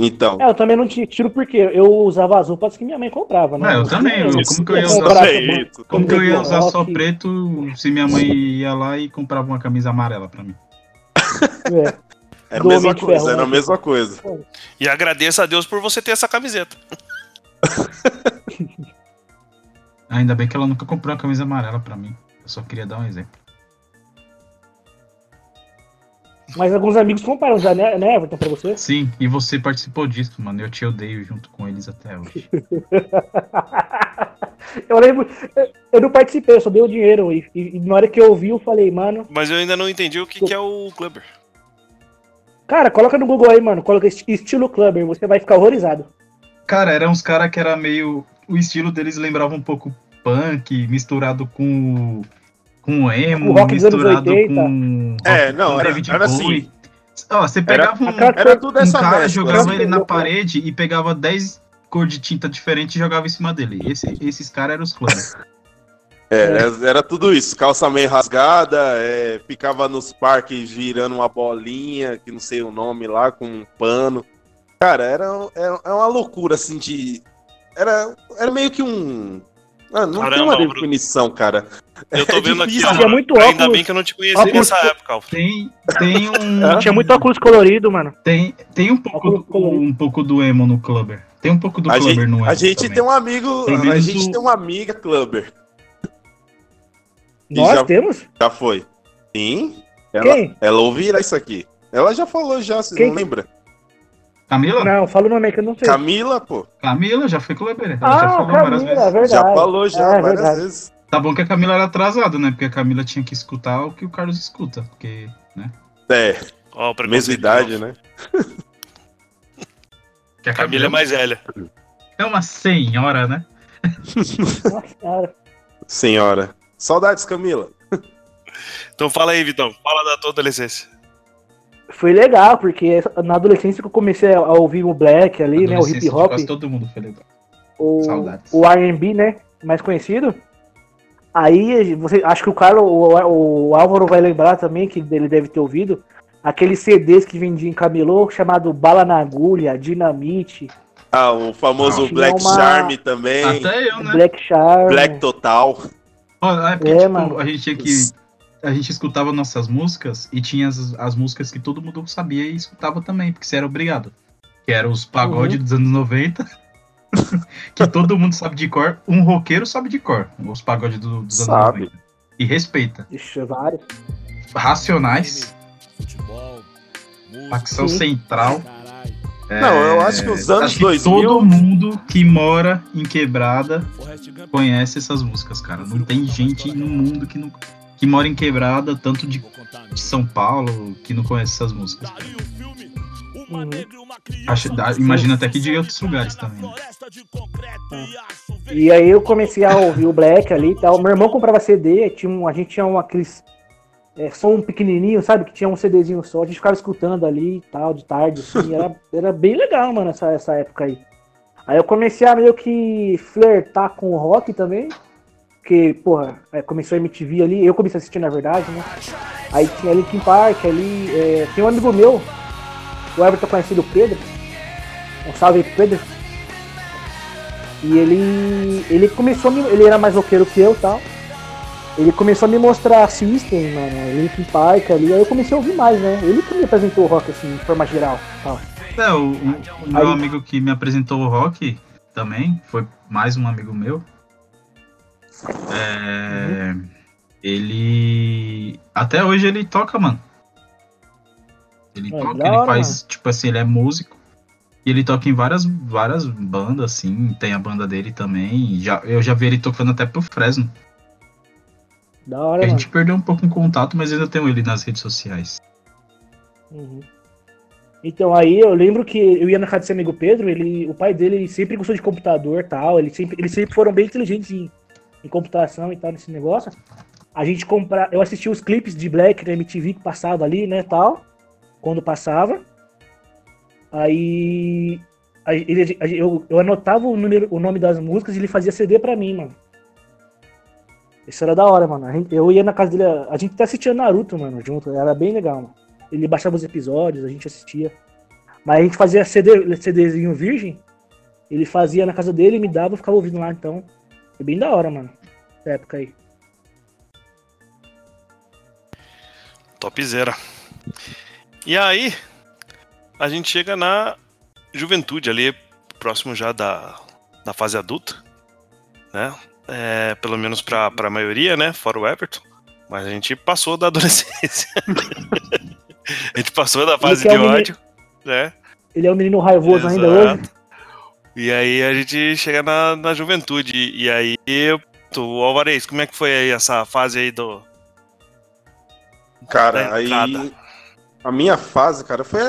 B: Então.
C: É, eu também não tinha tiro porque eu usava as roupas que minha mãe comprava, né?
D: É, eu também, eu- como que eu ia usar
B: Perfeito.
D: Como que eu ia usar só preto se minha mãe ia lá e comprava uma camisa amarela pra mim?
C: É.
B: Era a
C: do
B: mesma coisa,
C: Ferro,
B: era a
C: né?
B: mesma coisa.
A: E agradeça a Deus por você ter essa camiseta.
D: Ainda bem que ela nunca comprou uma camisa amarela pra mim. Eu só queria dar um exemplo.
C: Mas alguns amigos compraram já, né, né Everton, pra você?
D: Sim, e você participou disso, mano. Eu te odeio junto com eles até hoje. <laughs>
C: eu lembro, eu não participei, eu só dei o dinheiro. E, e- e na hora que eu ouvi, eu falei, mano,
A: Mas eu ainda não entendi o que, que é o Clubber.
C: cara, coloca no Google aí, mano, coloca esti- estilo clubber, você vai ficar horrorizado.
D: Cara, eram uns caras que era meio. O estilo deles lembrava um pouco punk, misturado com. Com emo,
C: O rock dos anos
D: misturado
C: 80.
D: com.
B: É, não,
D: com
B: era-
D: David
B: era
D: Bowie.
B: assim.
D: Ó, você pegava um,
C: Aquela
B: Era tudo
D: um
B: essa
D: cara,
B: mescla.
D: jogava
B: assim.
D: ele na parede e pegava 10 cor de tinta diferente e jogava em cima dele. Esse- esses caras eram os clãs.
B: É, era, era tudo isso. Calça meio rasgada, é, ficava nos parques virando uma bolinha, que não sei o nome lá, com um pano. Cara, era, era, era uma loucura, assim, de. Era, era meio que um. Ah, não tem
A: Caramba,
B: uma
A: Bruno.
B: definição, cara.
A: Eu tô
B: É
A: vendo aqui,
B: difícil.
A: ó.
C: Tinha muito
A: Ainda
C: óculos.
A: bem que eu não te conheci
C: óculos-
A: nessa época, Alfred.
D: Tem, tem um. <laughs>
C: Tinha muito óculos colorido, mano.
D: Tem, tem um, pouco do, um pouco do emo no Clubber. Tem um pouco do
B: A
D: Clubber
B: gente,
D: no emo.
B: a gente
D: também.
B: tem um amigo.
D: Pelo
B: A gente
D: o-
B: tem uma amiga clubber.
C: Nós
B: já-
C: temos?
B: Já foi. Sim. Ela,
C: Quem?
B: ela ouvirá isso aqui. Ela já falou já, você
C: Quem
B: não
C: que-
B: lembra?
D: Camila?
C: Não, fala o nome aí que eu não sei.
B: Camila, pô.
D: Camila já foi Clubber. Ela já
C: Ah,
D: falou várias
C: Camila, é
D: vezes.
C: verdade.
B: Já falou já
C: É,
B: várias
C: verdade.
B: vezes.
D: Tá bom que a Camila era atrasada, né? Porque a Camila tinha que escutar o que o Carlos escuta. Porque, né?
B: É,
A: Ó, o preconceito
B: mesma
A: de
B: idade, né?
D: Que a
A: Camila é mais velha.
D: é uma senhora, né?
C: Senhora.
B: Senhora. Saudades, Camila.
A: Então fala aí, Vitão. Fala da tua adolescência.
C: Foi legal, porque na adolescência que eu comecei a ouvir o black ali, né? O hip hop,
D: Quase todo mundo foi legal.
C: o,
D: Saudades.
C: o R&B, né? Mais conhecido. Aí, você, acho que o Carlos, o, o Álvaro vai lembrar também, que ele deve ter ouvido, aqueles CDs que vendia em camelô, chamado Bala na Agulha, Dinamite,
B: Ah, o famoso
C: Ah,
B: Black
C: uma-
B: Charm também.
D: Até eu, né?
C: Black Charm.
B: Black Total.
D: Ó, é porque,
C: É,
D: tipo,
C: mano.
D: a gente tinha que. A gente escutava nossas músicas e tinha as, as músicas que todo mundo sabia e escutava também, porque você era obrigado. Que eram os pagodes
C: Uhum.
D: dos anos 90. <laughs> que todo mundo sabe de cor. Um roqueiro sabe de cor. Os pagodes do- dos anos
B: Sabe.
D: 90. E respeita.
C: Ixi, vários.
D: Racionais,
F: Futebol,
D: facção
C: Sim.
D: central.
B: Não, eu acho que os anos
D: acho que
B: 2000
D: todo mundo que mora em quebrada conhece essas músicas, cara. Não tem gente no mundo que, não, que mora em quebrada, tanto de de São Paulo que não conhece essas músicas.
C: Uhum.
D: Acho, dá- imagino até que de outros lugares também. né?
C: E aí eu comecei a ouvir o Black ali e tal. Meu irmão comprava CD, tinha um, a gente tinha um, aqueles é, som pequenininho, sabe? Que tinha um CDzinho só, a gente ficava escutando ali e tal, de tarde, assim. Era, <laughs> era bem legal, mano, essa, essa época aí. Aí eu comecei a meio que flertar com o rock também. Porque, porra, é, começou a MTV ali, eu comecei a assistir na verdade, né? Aí tinha Linkin Park ali, é, tem um amigo meu, o Everton conhecido Pedro. Um salve aí pro Pedro. E ele. ele começou me, Ele era mais roqueiro que eu e tal. Ele começou a me mostrar System, mano, Linkin Park ali, aí eu comecei a ouvir mais, né? Ele que me apresentou o rock assim, de forma geral. Tal.
D: É, o, o- o meu
C: Aí-
D: amigo que me apresentou o rock também, foi mais um amigo meu. É, Ele. Até hoje ele toca, mano. Ele
C: É,
D: toca, ele
C: hora,
D: faz, tipo assim, ele é músico. E ele toca em várias, várias bandas, assim. Tem a banda dele também. Já, eu já vi ele tocando até pro Fresno.
C: Da hora,
D: a
C: mano.
D: gente perdeu um pouco o contato, mas ainda tenho ele nas redes sociais.
C: Uhum. Então aí eu lembro que eu ia na casa desse amigo Pedro, ele, o pai dele sempre gostou de computador e tal, ele sempre, eles sempre foram bem inteligentes em, em computação e tal, nesse negócio. A gente compra, eu assistia os clipes de Black na MTV que passava ali, né, tal, quando passava. Aí, ele- eu, eu anotava o, número, o nome das músicas e ele fazia CD pra mim, mano. Isso era da hora, mano. Gente- eu ia na casa dele, a gente até assistia Naruto, mano, junto, era bem legal, mano. Ele baixava os episódios, a gente assistia. Mas a gente fazia CD, CDzinho virgem. Ele fazia na casa dele, me dava, eu ficava ouvindo lá, então. É bem da hora, mano. Essa época aí.
A: Topzera. E aí, a gente chega na juventude ali, próximo já da, da fase adulta, né? É, pelo menos pra, pra maioria, né? Fora o Everton. Mas a gente passou da <laughs> adolescência. a gente passou da fase
C: que
A: de
C: é o menino-
A: ódio, né?
C: Ele é um menino raivoso ainda
A: Exato.
C: hoje.
A: E aí a gente chega na, na juventude. E aí, tu, Alvarez, como é que foi aí essa fase aí do.
B: Cara, aí. A minha fase, cara, foi.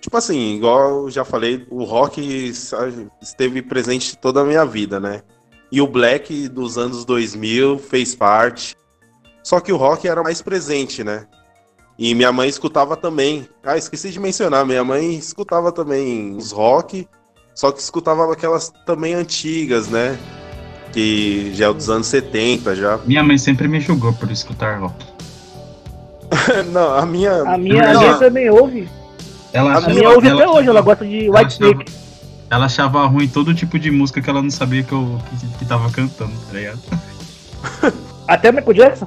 B: Tipo assim, igual eu já falei, o rock sabe, esteve presente toda a minha vida, né? E o black dos anos 2000 fez parte. Só que o rock era mais presente, né? E minha mãe escutava também. Ah, esqueci de mencionar, minha mãe escutava também os rock, só que escutava aquelas também antigas, né? Que já é dos anos 70 já. <laughs>
D: Minha mãe sempre me julgou por escutar rock.
B: Não, a minha.
C: A minha, a
D: Não.
C: minha também ouve.
D: Ela,
B: A
C: A
B: minha
C: ouve
D: ela-
C: até hoje, ela gosta de
D: ela
C: White
D: achava-
C: Snake.
D: Ela achava ruim todo tipo de música que ela não sabia que eu que, que tava cantando, tá ligado? <laughs>
C: Até Michael Jackson?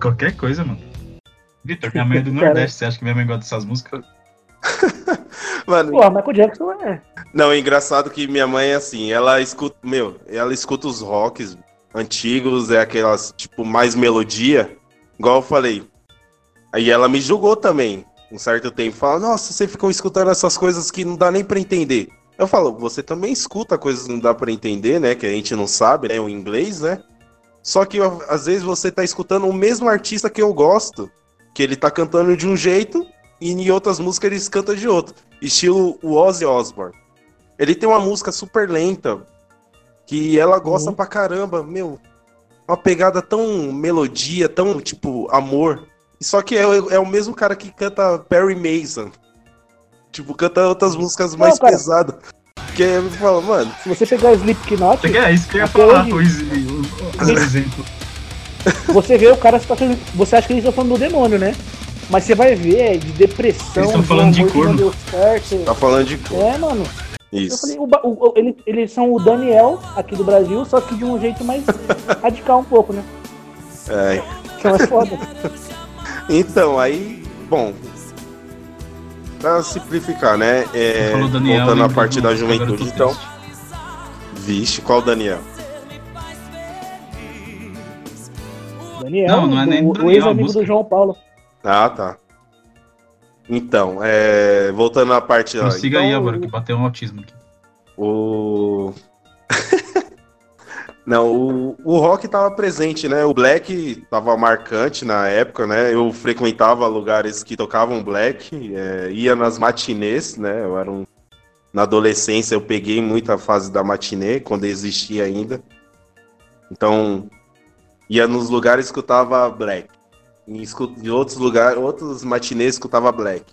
D: Qualquer coisa, mano. Vitor, minha mãe é do. <laughs> Nordeste, você acha que minha mãe gosta dessas músicas?
B: Mano,
C: Pô, Michael Jackson é.
B: Não, é engraçado que minha mãe assim, ela escuta, meu, ela escuta os rocks antigos, é aquelas, tipo, mais melodia, igual eu falei. Aí ela me julgou também, um certo tempo, fala, nossa, você ficou escutando essas coisas que não dá nem pra entender. Eu falo, você também escuta coisas que não dá pra entender, né, que a gente não sabe, né, o inglês, né? Só que às vezes você tá escutando o mesmo artista que eu gosto, que ele tá cantando de um jeito e em outras músicas eles cantam de outro. Estilo o Ozzy Osbourne. Ele tem uma música super lenta que ela gosta
C: Uhum.
B: pra caramba, meu. Uma pegada tão melodia, tão tipo amor. Só que é, é o mesmo cara que canta Perry Mason. Tipo, canta outras músicas mais
C: cara.
B: pesadas. Que é, fala, mano,
C: Se você pegar Slipknot,
D: É isso que eu ia falar,
C: hoje. <laughs>
D: exemplo.
C: você vê o cara, tá você acha que eles estão falando do demônio, né? Mas você vai ver é de depressão,
D: Eles tão falando de
C: amor não
D: corno.
B: tá falando de
C: É, mano. Eu
B: isso.
C: falei, o o- o- ele- eles são o Daniel aqui do Brasil, só que de um jeito mais <laughs> radical um pouco, né?
B: É.
C: Que é mais foda. <laughs>
B: Então, aí, bom, pra simplificar, né? É,
D: Daniel,
B: voltando à parte da
D: eu
B: juventude, então.
D: triste.
B: Vixe, qual Daniel?
C: Daniel,
D: Não, não é nem
C: o, o
D: Daniel, a
C: ex-amigo do João Paulo.
B: Ah, tá. Então, é, voltando à parte lá.
D: siga
B: então,
D: aí, Álvaro, que bateu um autismo aqui.
B: O. <laughs> Não, o, o rock tava presente, né? O black tava marcante na época, né? Eu frequentava lugares que tocavam black, é, ia nas matinês, né? Eu era um... Na adolescência eu peguei muita fase da matinê, quando existia ainda. Então, ia nos lugares que escutava black. Em, em outros lugares, outros matinês escutava black.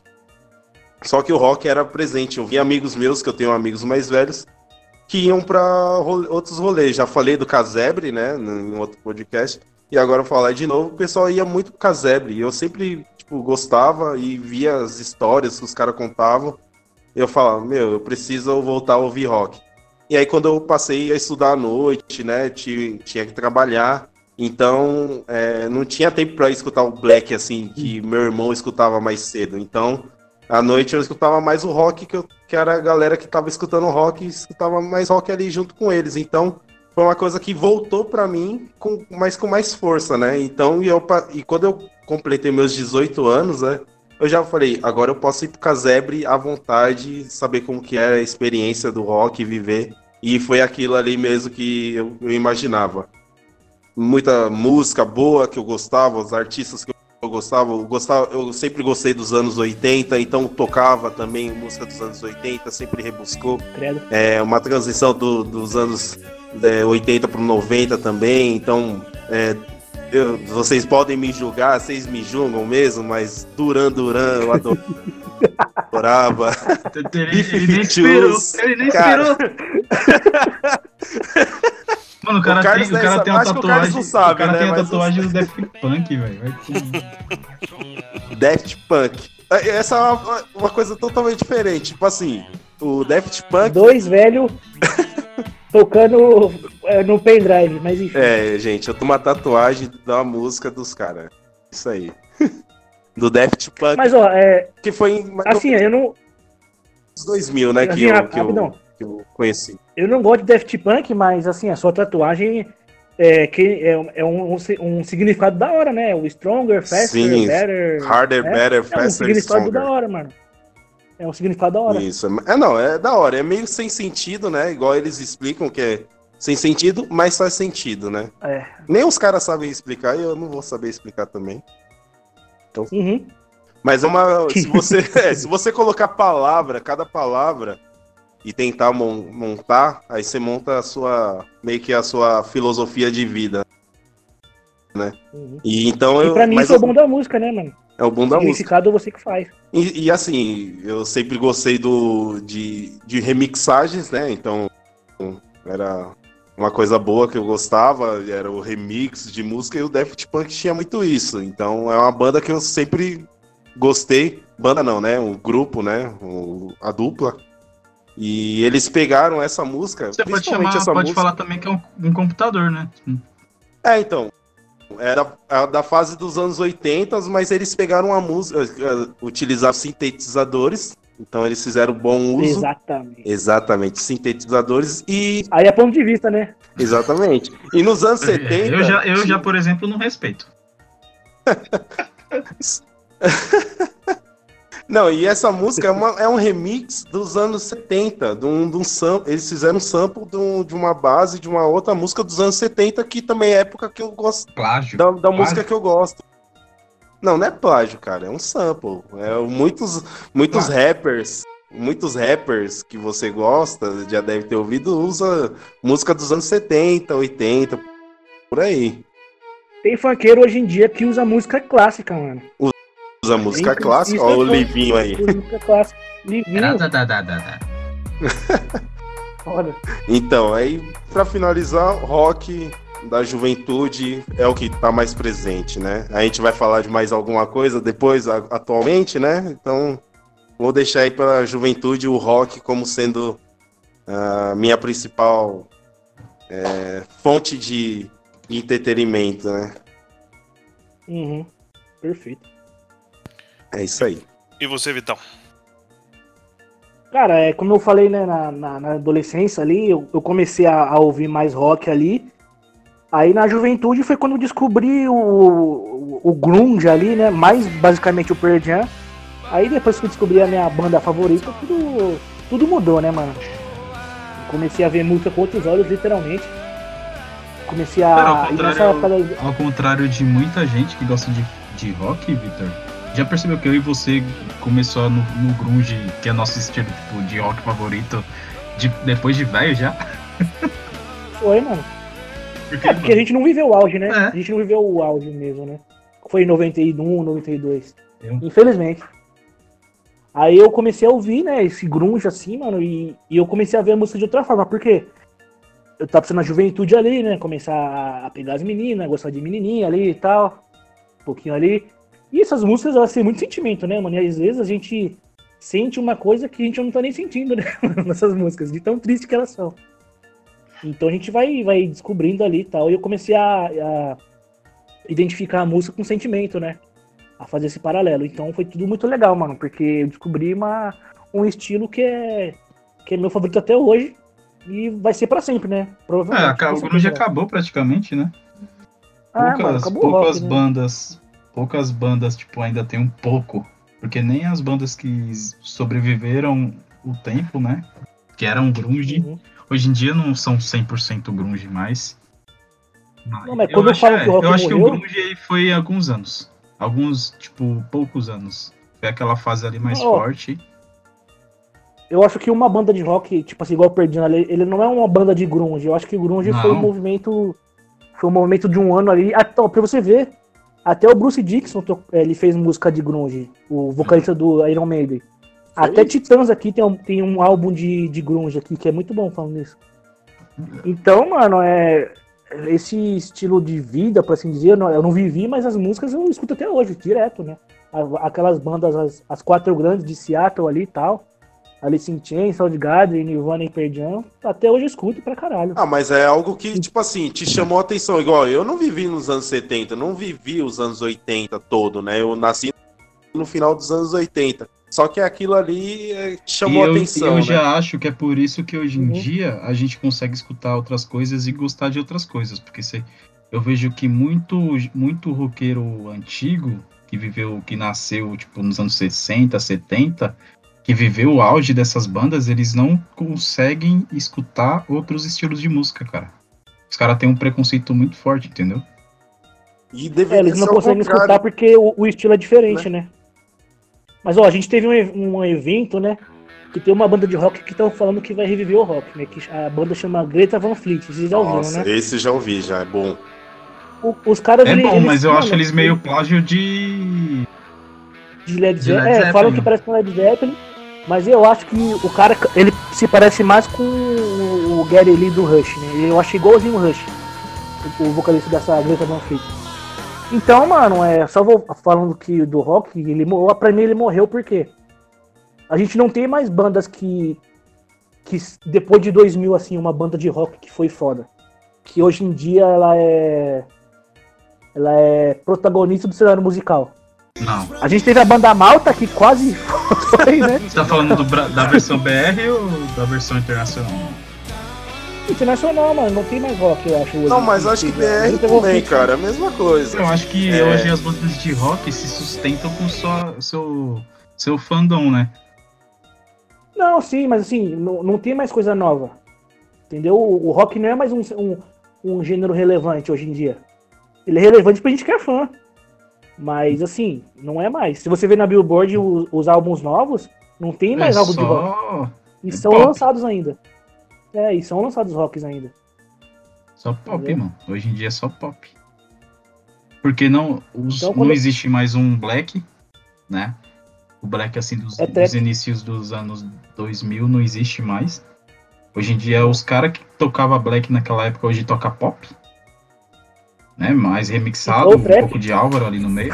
B: Só que o rock era presente. Eu vi amigos meus, que eu tenho amigos mais velhos, que iam para outros rolês. Já falei do Casebre, né, em outro podcast, e agora falar de novo. O pessoal ia muito pro Casebre. Eu sempre tipo, gostava e via as histórias que os caras contavam. Eu falava, meu, eu preciso voltar a ouvir rock. E aí quando eu passei a estudar à noite, né, tinha, tinha que trabalhar, então é, não tinha tempo para escutar o black assim que meu irmão escutava mais cedo. Então à noite eu escutava mais o rock, que, eu, que era a galera que tava escutando rock e escutava mais rock ali junto com eles. Então, foi uma coisa que voltou para mim, com, mas com mais força, né? Então, e, eu, e quando eu completei meus 18 anos, né? Eu já falei, agora eu posso ir pro casebre à vontade, saber como que é a experiência do rock, viver. E foi aquilo ali mesmo que eu, eu imaginava. Muita música boa que eu gostava, os artistas que eu gostava, eu gostava, eu sempre gostei dos anos 80, então tocava também música dos anos 80, sempre rebuscou.
C: Credo.
B: É uma transição do- dos anos é, 80 para 90 também, então é, eu- vocês podem me julgar, vocês me julgam mesmo, mas Duran Duran eu adoro- <laughs> adorava.
D: Ele, ele nem <laughs> esperou. Ele nem esperou. <laughs> Mano, o cara,
B: O Carlos
D: tem, o cara tem uma
B: que o
D: tatuagem.
B: não sabe,
D: o cara
B: né,
D: tem a
B: mas
D: tatuagem
B: eu
D: do Daft Punk, velho. <laughs>
B: Daft Punk. É, Essa é uma, uma coisa totalmente diferente. Tipo assim, o Daft Punk.
C: Dois velhos <laughs> tocando é, no pendrive, mas enfim.
B: É, gente, eu tenho uma tatuagem da música dos caras. Isso aí. <laughs> Do Daft Punk,
C: Mas ó, é,
B: que foi em
C: assim, eu não,
B: uns 2000, né? Que
C: assim,
B: eu,
C: rap-
B: que, eu. Que eu conheci.
C: eu não gosto de Daft Punk, mas assim, a sua tatuagem é, que, é, um- é um, um, si- significado da hora, né? O Stronger, Faster,
B: Sim,
C: Better.
B: Harder,
C: né?
B: better,
C: É um
B: faster,
C: significado
B: stronger.
C: da hora, mano. É um significado da hora.
B: Isso. É, não, é da hora. É meio sem sentido, né? Igual eles explicam que é sem sentido, mas faz sentido, né?
C: É.
B: Nem os caras sabem explicar e eu não vou saber explicar também.
C: Uhum.
B: Mas é uma. <laughs> Se você, é, se você colocar palavra, cada palavra, e tentar mon- montar, aí você monta a sua. meio que a sua filosofia de vida.
C: uhum.
B: E então eu.
C: E pra mim isso é o
B: eu-
C: bom da música, né, mano?
B: é o bom da música.
C: significado você que faz.
B: E, e, assim, eu sempre gostei do, de, de remixagens, né? Então, era uma coisa boa que eu gostava, era o remix de música e o Daft Punk tinha muito isso. Então, é uma banda que eu sempre gostei. Banda não, né? O grupo, né? O- a dupla. E eles pegaram essa música,
D: Você pode
B: principalmente
D: chamar,
B: essa
D: pode
B: música.
D: falar também que é um, um computador, né?
B: É, então. Era a da fase dos anos 80, mas eles pegaram a música, eh, utilizaram sintetizadores, então eles fizeram bom uso.
C: Exatamente.
B: Exatamente, sintetizadores e.
C: Aí é ponto de vista, né?
B: Exatamente. E nos anos 70. <laughs>
D: Eu já, eu já, por exemplo, não respeito. <laughs>
B: Não, e essa música é, uma- é um remix dos anos 70. De um, de um sam- Eles fizeram um sample de, um- de uma base de uma outra música dos anos 70, que também é época que eu gosto.
D: Plágio.
B: Da, da
D: Plágio?
B: música que eu gosto. Não, não é plágio, cara. É um sample. É, muitos muitos rappers. Muitos rappers que você gosta, já deve ter ouvido, usa música dos anos 70, 80, por aí.
C: Tem funkeiro hoje em dia que usa música clássica, mano.
B: Usa música
C: Isso-
B: clássica, ó,
C: é
B: o. Livinho aí.
C: Música clássica. Livinho. <laughs>
B: Então, aí, pra finalizar, rock da juventude é o que tá mais presente, né? A gente vai falar de mais alguma coisa depois, a- atualmente, né? Então, vou deixar aí pra juventude o rock como sendo a minha principal é, fonte de entretenimento, né?
C: Uhum. Perfeito.
B: É isso aí.
A: E você, Vitão?
C: Cara, é, como eu falei, né, na, na- na adolescência ali, eu, eu comecei a, a ouvir mais rock ali. Aí na juventude foi quando eu descobri o, o, o grunge ali, né, mais basicamente o Pearl Jam. Aí depois que eu descobri a minha banda favorita, tudo, tudo mudou, né, mano? Comecei a ver música com outros olhos, literalmente. Comecei
D: Cara,
C: a.
D: ao
C: e nessa
D: contrário-
C: da-
D: Ao contrário de muita gente que gosta de, de rock, Victor, já percebeu que eu e você começou no, no grunge, que é nosso estilo tipo, de rock favorito, de- depois de velho já? <laughs>
C: Foi, mano.
D: Porque,
C: É, porque a gente não viveu o auge, né?
D: É.
C: A gente não viveu o auge mesmo, né? Foi em 91, 92.
D: Eu.
C: Infelizmente. Aí eu comecei a ouvir, né, esse grunge assim, mano, e, e eu comecei a ver a música de outra forma, porque eu tava precisando na juventude ali, né, começar a pegar as meninas, gostar de menininha ali e tal, um pouquinho ali. E essas músicas, elas têm muito sentimento, né, mano, e às vezes a gente sente uma coisa que a gente não tá nem sentindo, <laughs> né, nessas músicas, de tão triste que elas são. Então a gente vai, vai descobrindo ali e tal, e eu comecei a, a identificar a música com sentimento, né, a fazer esse paralelo. Então foi tudo muito legal, mano, porque eu descobri uma, um estilo que é, que é meu favorito até hoje e vai ser pra sempre, né?
D: É,
C: Provavelmente.
D: aca- o grunge acabou praticamente, né?
C: Ah,
D: poucas
C: mano,
D: poucas
C: rock, né?
D: Poucas bandas, tipo, ainda tem um pouco. Porque nem as bandas que sobreviveram o tempo, né? Que eram grunge,
C: Uhum.
D: hoje em dia não são 100% grunge mais.
C: Não, mas quando eu falo que o rock
D: eu acho que o
C: morreu-
D: grunge foi há alguns anos. Alguns, tipo, poucos anos. Foi aquela fase ali mais
C: Ó,
D: forte.
C: Eu acho que uma banda de rock, tipo assim, igual o Perdino, ele, ele não é uma banda de grunge. Eu acho que o grunge foi um
D: Não.
C: movimento. Foi um movimento de um ano ali. Até, ó, pra você ver, até o Bruce Dixon ele fez música de grunge, o vocalista do Iron Maiden. Até Titãs aqui tem um, tem um álbum de, de grunge aqui, que é muito bom falando nisso. Então, mano, é. Esse estilo de vida, por assim dizer, eu não, eu não vivi, mas as músicas eu escuto até hoje, direto, né? Aquelas bandas, as, as quatro grandes de Seattle ali e tal. Alice in Chains, Soundgarden, Nirvana e Pearl Jam. Até hoje eu escuto pra caralho.
B: Ah, mas é algo que, tipo assim, te chamou a atenção. Igual, eu não vivi nos anos 70, não vivi os anos 80 todo, né? Eu nasci no final dos anos 80. Só que aquilo ali é, te chamou
D: e
B: a
D: eu,
B: atenção,
D: eu
B: né?
D: já acho que é por isso que hoje em
C: Uhum.
D: dia a gente consegue escutar outras coisas e gostar de outras coisas. Porque se, eu vejo que muito, muito roqueiro antigo, que viveu, que nasceu tipo, nos anos 60, 70, que viveu o auge dessas bandas, eles não conseguem escutar outros estilos de música, cara. Os caras têm um preconceito muito forte, entendeu?
B: E
C: É, eles não conseguem escutar porque o, o estilo é diferente, né? Mas ó, a gente teve um, um evento, né? Que tem uma banda de rock que estão falando que vai reviver o rock, né? Que a banda chama Greta Van Fleet. Vocês já ouviram,
B: Nossa,
C: né?
B: esse já ouvi, já é bom.
C: O- os caras.
D: É
C: eles-
D: bom,
C: eles
D: mas eu
C: falam
D: acho eles meio plágio de.
C: De Led
D: de
C: Zeppelin.
D: Led
C: É,
D: Zeppelin.
C: falam que parece com Led Zeppelin. Mas eu acho que o cara, ele se parece mais com o Gary Lee do Rush, né? Eu acho igualzinho o Rush. O, vocalista dessa Greta Van Fleet. Então, mano, é, só vou falando que do rock, ele, pra mim ele morreu porque a gente não tem mais bandas que, que depois de 2000, assim, uma banda de rock que foi foda. Que hoje em dia ela é ela é protagonista do cenário musical.
D: Não.
C: A gente teve a banda Malta que quase <laughs> foi, né?
D: Você tá falando do da versão BR ou da versão internacional?
C: Internacional, mano, não tem mais rock, eu acho. hoje.
B: Não, mas acho que BR também, cara, é a mesma coisa.
D: Eu acho que
B: É.
D: hoje as bandas de rock se sustentam com só seu, seu fandom, né?
C: Não, sim, mas assim, não, não tem mais coisa nova. Entendeu? O, o rock não é mais um, um, um gênero relevante hoje em dia. Ele é relevante pra gente que é fã. Mas assim, não é mais. Se você vê na Billboard os, os álbuns novos, não tem mais
D: é
C: álbum de rock.
D: só,
C: E
D: é
C: são
D: pop.
C: lançados ainda. É, e são lançados rocks ainda.
D: só pop,
C: Entendeu?
D: mano. Hoje em dia é só pop. Porque não, os-
C: Então,
D: não existe mais um black, né? O black, assim, dos,
C: É
D: dos inícios dos anos 2000 não existe mais. Hoje em dia, os caras que tocava black naquela época, hoje toca pop. Né? Mais remixado, um pouco de Álvaro ali no meio.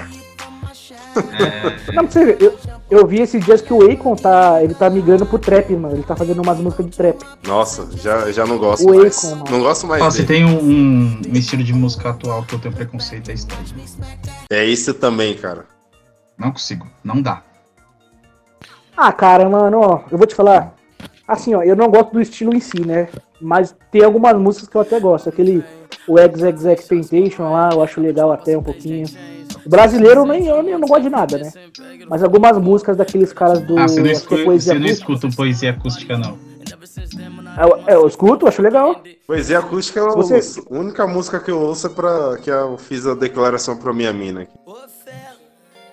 D: É,
C: Não, pra você ver, eu, eu vi esses dias que o Akon tá, ele tá migrando pro trap, mano. Ele tá fazendo umas músicas de trap.
B: Nossa, já, já não gosto
C: O
B: mais.
C: Akon.
B: Não gosto mais
D: Ó, se tem um, um- um estilo de música atual que eu tenho preconceito, é style.
B: É esse também, cara.
D: Não consigo, não dá.
C: Ah, cara, mano, ó, eu vou te falar. Assim, ó, eu não gosto do estilo em si, né? Mas tem algumas músicas que eu até gosto. Aquele, o XXX Temptation lá, eu acho legal até um pouquinho. O brasileiro eu nem, eu, nem- eu não gosto de nada, né? Mas algumas músicas daqueles caras do.
D: Ah, você não,
C: é
D: escuta,
C: poesia
D: você não
C: acústica.
D: escuta poesia acústica, não.
C: Eu, eu escuto, acho legal.
B: Poesia acústica é a
C: Você-
B: única música que eu ouço é pra que eu fiz a declaração pra minha mina. aqui.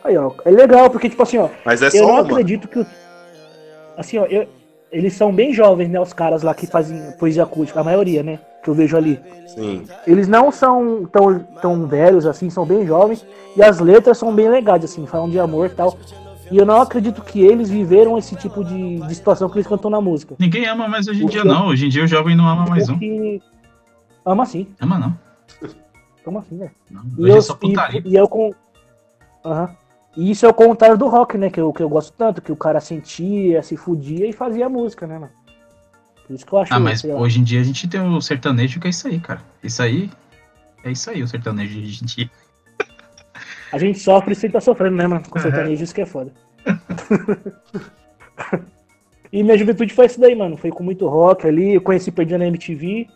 C: Aí, ó, é legal, porque, tipo assim, ó,
B: Mas é
C: eu
B: só
C: não
B: uma.
C: acredito que. o- Assim, ó, eu- eles são bem jovens, né? Os caras lá que fazem poesia acústica, a maioria, né? Que eu vejo ali.
B: Sim.
C: Eles não são tão, tão velhos assim, são bem jovens. E as letras são bem legais, assim, falam de amor e tal. E eu não acredito que eles viveram esse tipo de, de situação que eles cantam na música.
D: Ninguém ama mais hoje em dia, não. Hoje em dia o jovem não ama mais um.
C: Porque. Ama sim,
D: Ama não.
C: ama sim, né?
D: não.
C: E,
D: Hoje
C: eu,
D: é só putaria.
C: e, e eu com. Aham. E isso é o contrário do rock, né? Que eu, que eu gosto tanto, que o cara sentia, se fudia e fazia música, né, mano? Por isso que eu acho.
D: Ah, mas
C: lá.
D: hoje em dia a gente tem o sertanejo que é isso aí, cara. Isso aí. É isso aí, o sertanejo de hoje em dia.
C: A gente sofre sem tá sofrendo, né, mano? Com
D: Uhum.
C: sertanejo, isso que é foda. <laughs> e minha juventude foi isso daí, mano. Foi com muito rock ali. Eu conheci Perdendo na MTV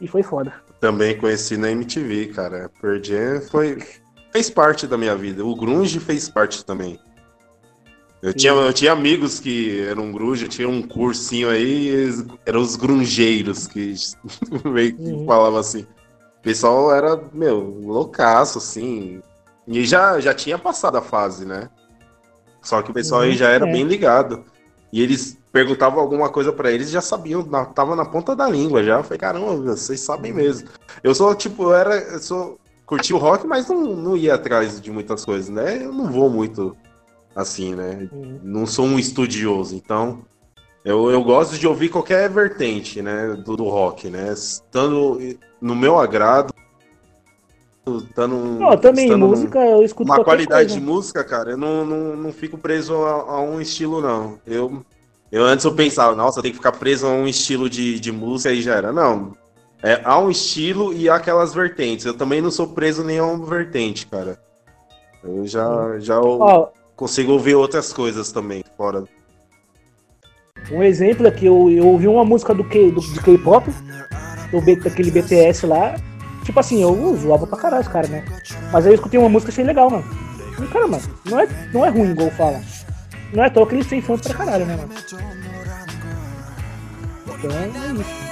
C: e foi foda.
B: Também conheci na MTV, cara. Jam foi fez parte da minha vida. O grunge fez parte também. Eu tinha, eu tinha amigos que eram grunge, eu tinha um cursinho aí, eram os grungeiros que <laughs> meio que
C: Uhum.
B: falavam assim. O pessoal era, meu, loucaço, assim. E já, já tinha passado a fase, né? Só que o pessoal aí
C: Uhum,
B: já era
C: é.
B: bem ligado. E eles perguntavam alguma coisa pra eles, já sabiam, na- tava na ponta da língua já. Eu falei, caramba, vocês sabem mesmo. Eu sou, tipo, eu era. Eu sou. Curti o rock, mas não, não ia atrás de muitas coisas, né? Eu não vou muito assim, né?
C: Uhum.
B: Não sou um estudioso, então. Eu, eu gosto de ouvir qualquer vertente, né? Do, do rock, né? Estando no meu agrado. Estando,
C: Não, também,
B: estando
C: música, eu escuto
B: uma qualidade
C: coisa.
B: de música, cara, eu não, não, não fico preso a, a um estilo, não. Eu, eu antes eu pensava, nossa, tenho que ficar preso a um estilo de, de música e já era. Não. É, há um estilo e há aquelas vertentes. Eu também não sou preso nem a uma vertente, cara. Eu já, já
C: Ó,
B: consigo ouvir outras coisas também, fora.
C: um exemplo é que eu, eu ouvi uma música do, K, do, K-pop, do B- daquele BTS lá. Tipo assim, eu zoava pra caralho os caras, né? Mas aí eu escutei uma música achei legal, mano. E, cara, mano, não é, não é ruim, igual fala. Não é à toa que eles têm fãs pra caralho, né, mano? Então é isso.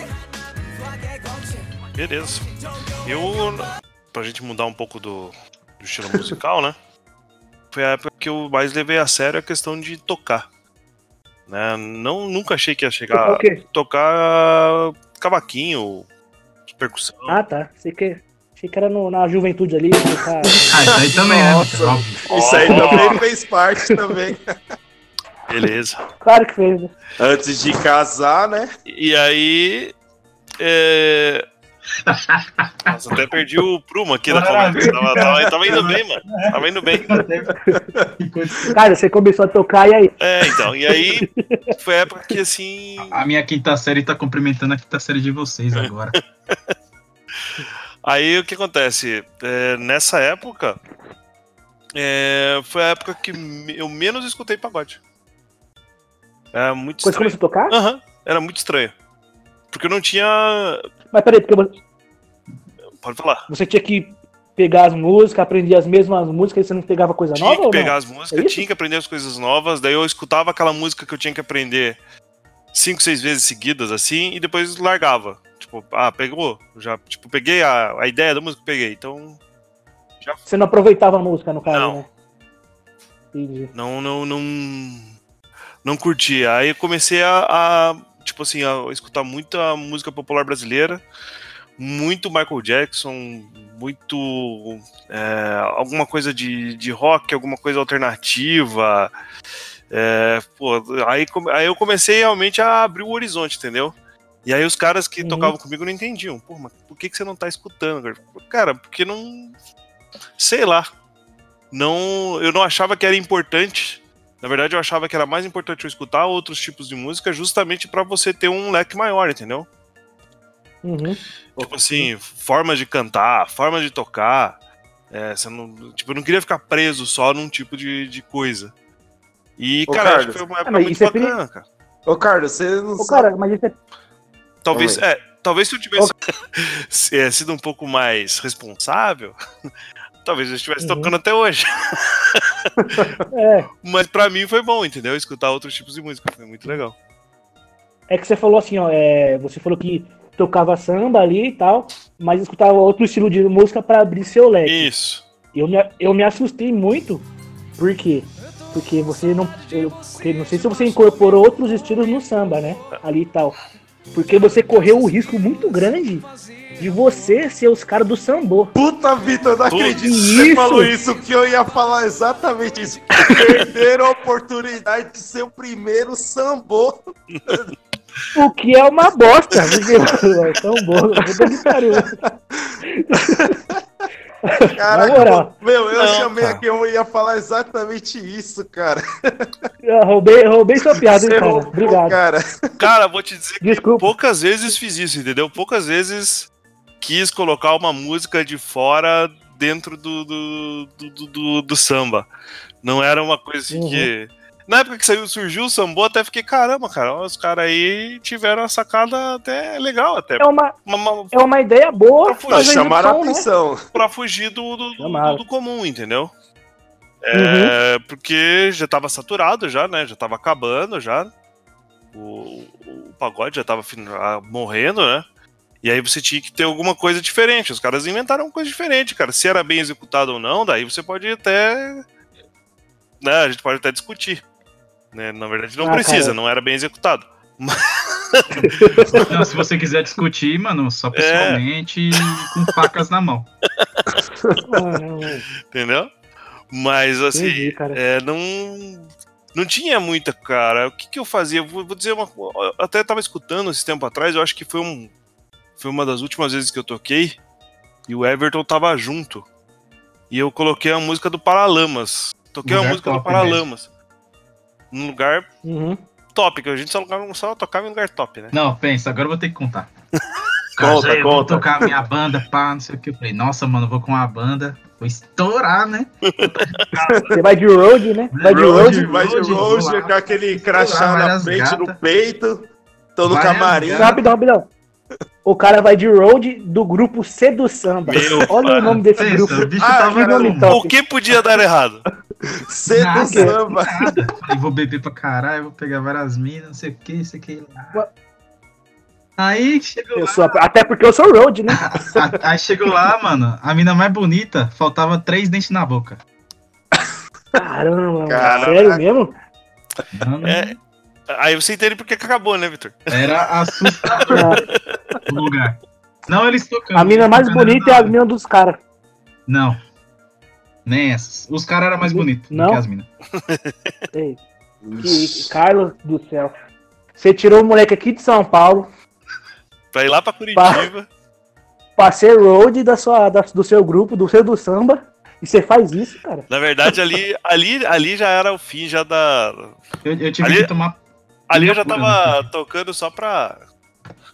A: Beleza. Eu, pra gente mudar um pouco do, do estilo musical, né? Foi a época que eu mais levei a sério a questão de tocar. Né? Não, nunca achei que ia
C: Tocar
A: chegar
C: o quê?
A: tocar cavaquinho, percussão.
C: Ah, tá. Achei que, achei que era no- na juventude ali. Tocar... <laughs>
D: Ah, isso aí também,
B: Nossa.
D: né? Óbvio.
B: Isso aí também fez parte também. <laughs>
A: Beleza.
C: Claro que fez, né?
B: Antes de casar, né?
A: E aí. É... Nossa, até perdi o prumo aqui na conversa. Tava, tava, tava indo bem, mano. Tava indo bem. <laughs>
C: Cara, você começou a tocar e aí?
A: É, então. E aí foi a época que assim.
D: A minha quinta série tá cumprimentando a quinta série de vocês agora.
A: Aí o que acontece? É, nessa época. é, foi a época que eu menos escutei pagode. Era muito
C: Quando você
A: estranho.
C: começou a tocar?
A: Aham, era muito estranho. Porque eu não tinha.
C: Mas peraí, porque você-
A: Pode falar.
C: você tinha que pegar as músicas, aprender as mesmas músicas e você não pegava coisa
A: Tinha
C: nova
A: que
C: ou
A: pegar as músicas,
C: É
A: tinha que aprender as coisas novas, daí eu escutava aquela música que eu tinha que aprender cinco, seis vezes seguidas, assim, e depois largava. Tipo, ah, pegou? Já, tipo, peguei a, a ideia da música, peguei. Então,
C: Você não aproveitava a música, no caso,
A: Não.
C: né? Entendi.
A: não, não, não, não curti. Aí eu comecei a, a, tipo assim, a escutar muita música popular brasileira, muito Michael Jackson, muito é, alguma coisa de, de rock, alguma coisa alternativa. É, pô, aí, aí eu comecei realmente a abrir o horizonte, entendeu? E aí os caras que
C: Uhum.
A: tocavam comigo não entendiam. Pô, mas por que, que você não tá escutando? cara? Cara, porque não. Sei lá. Não, eu não achava que era importante. Na verdade, eu achava que era mais importante eu escutar outros tipos de música justamente pra você ter um leque maior, entendeu?
C: Uhum.
A: Tipo assim, formas de cantar, formas de tocar. É, você não, tipo, eu não queria ficar preso só num tipo de, de coisa. E,
B: Ô,
A: cara, acho
B: Carlos.
A: que foi uma
C: Ah,
A: época
C: mas
A: muito
C: é
A: bacana, cara.
B: Ô, Carlos, você não
C: Ô,
B: sabe.
C: cara, mas isso é.
A: Talvez, é, talvez se eu tivesse <laughs> se- é, sido um pouco mais responsável, <laughs> talvez eu estivesse
C: Uhum.
A: tocando até hoje. <laughs>
C: É,
A: Mas pra mim foi bom, entendeu? Escutar outros tipos de música, foi muito legal.
C: é que você falou assim, ó, é, você falou que tocava samba ali e tal, mas escutava outro estilo de música pra abrir seu leque.
A: Isso.
C: Eu me, eu me assustei muito, por quê? Porque você não. Eu, porque não sei se você incorporou outros estilos no samba, né? Ali e tal. Porque você correu o risco muito grande de você ser os caras do sambô.
B: Puta, Vitor, não
A: Putz,
B: acredito que
C: isso.
B: você falou isso, que eu ia falar exatamente isso. Perderam a oportunidade de ser o primeiro sambô.
C: O que é uma bosta. Porque sambô, puta que pariu.
B: Caraca, meu, eu
A: Não,
B: chamei
A: cara.
B: aqui, eu ia falar exatamente isso, cara.
C: Eu roubei, roubei sua piada, hein, cara.
B: roubou,
C: Obrigado.
B: cara.
A: Cara, vou te dizer que
C: Desculpa.
A: poucas vezes fiz isso, entendeu? Poucas vezes quis colocar uma música de fora dentro do, do, do, do- do- samba. Não era uma coisa assim
C: Uhum.
A: que. Na época que saiu, surgiu o sambô, até fiquei, caramba, cara, os caras aí tiveram uma sacada até legal, até.
C: É uma,
A: Uma, uma-
C: é uma ideia boa.
A: Tá,
C: mas a
B: chamaram a
C: execução, né?
B: atenção.
A: pra fugir do, do, do- do comum, entendeu? É, Porque já tava saturado já, né? Já tava acabando já. O, o pagode já tava ah, morrendo, né? E aí você tinha que ter alguma coisa diferente. Os caras inventaram uma coisa diferente, cara. Se era bem executado ou não, daí você pode até. Né, a gente pode até discutir. Né? Na verdade, não
C: Ah,
A: precisa,
C: cara.
A: não era bem executado.
D: Não, se você quiser discutir, mano, só
A: É.
D: pessoalmente e com facas na mão. <laughs>
A: Entendeu? Mas assim.
C: entendi.
A: É, não. Não tinha muita, cara. O que, que eu fazia? Eu Vou, vou dizer uma eu Até tava escutando esse tempo atrás, eu acho que foi um. Foi uma das últimas vezes que eu toquei. E o Everton tava junto. E eu coloquei a música do Paralamas. Toquei a música do
D: top
A: Paralamas. Num lugar
C: Uhum.
A: top, que a gente só, só tocava em lugar top, né?
D: Não, pensa, agora eu vou ter que contar. <laughs>
B: Conta,
D: Cara, eu vou
B: conta.
D: tocar a minha banda, pá, não sei o que. Eu falei, nossa, mano, eu vou com uma banda, vou estourar, né?
C: Você vai de road, né? Vai de
D: Road.
B: Vai de
D: Road,
B: road, com aquele crachá na frente, no peito. Tô no camarim.
C: Rapidão, rapidão. O cara vai de road do grupo C do samba.
A: Meu
C: Olha
A: pai.
C: o nome desse
D: Pensa,
C: grupo.
D: bicho
B: Ah,
D: tava
C: nome top.
A: O que podia dar errado? <laughs>
B: Cedo
D: Nada.
B: samba.
D: Falei, vou beber pra caralho, vou pegar várias minas, não sei o que, isso aqui lá. Aí chegou
C: Eu
D: lá,
C: sou, até porque eu sou road, né? <laughs>
D: aí chegou lá, mano, a mina mais bonita, faltava três dentes na boca.
C: Caramba, mano.
B: Caraca.
C: sério mesmo?
D: Mano,
A: É, aí você entende porque que acabou, né, Vitor?
D: Era assustador <laughs> o lugar. Não, eles tocando.
C: A mina mais bonita é a mina dos caras.
D: Não. Nem essas. Os caras eram mais bonitos do
C: Não?
D: que as minas. <laughs>
C: Ei, que- Carlos do céu. Você tirou o moleque aqui de São Paulo
A: Pra ir lá pra Curitiba.
C: pra ser road da sua, da- do seu grupo, do seu do samba. E você faz isso, cara.
A: Na verdade, ali, ali, ali já era o fim já da,
D: Eu, eu tive
A: Ali-
D: que tomar.
A: Ali eu já tava tocando só pra.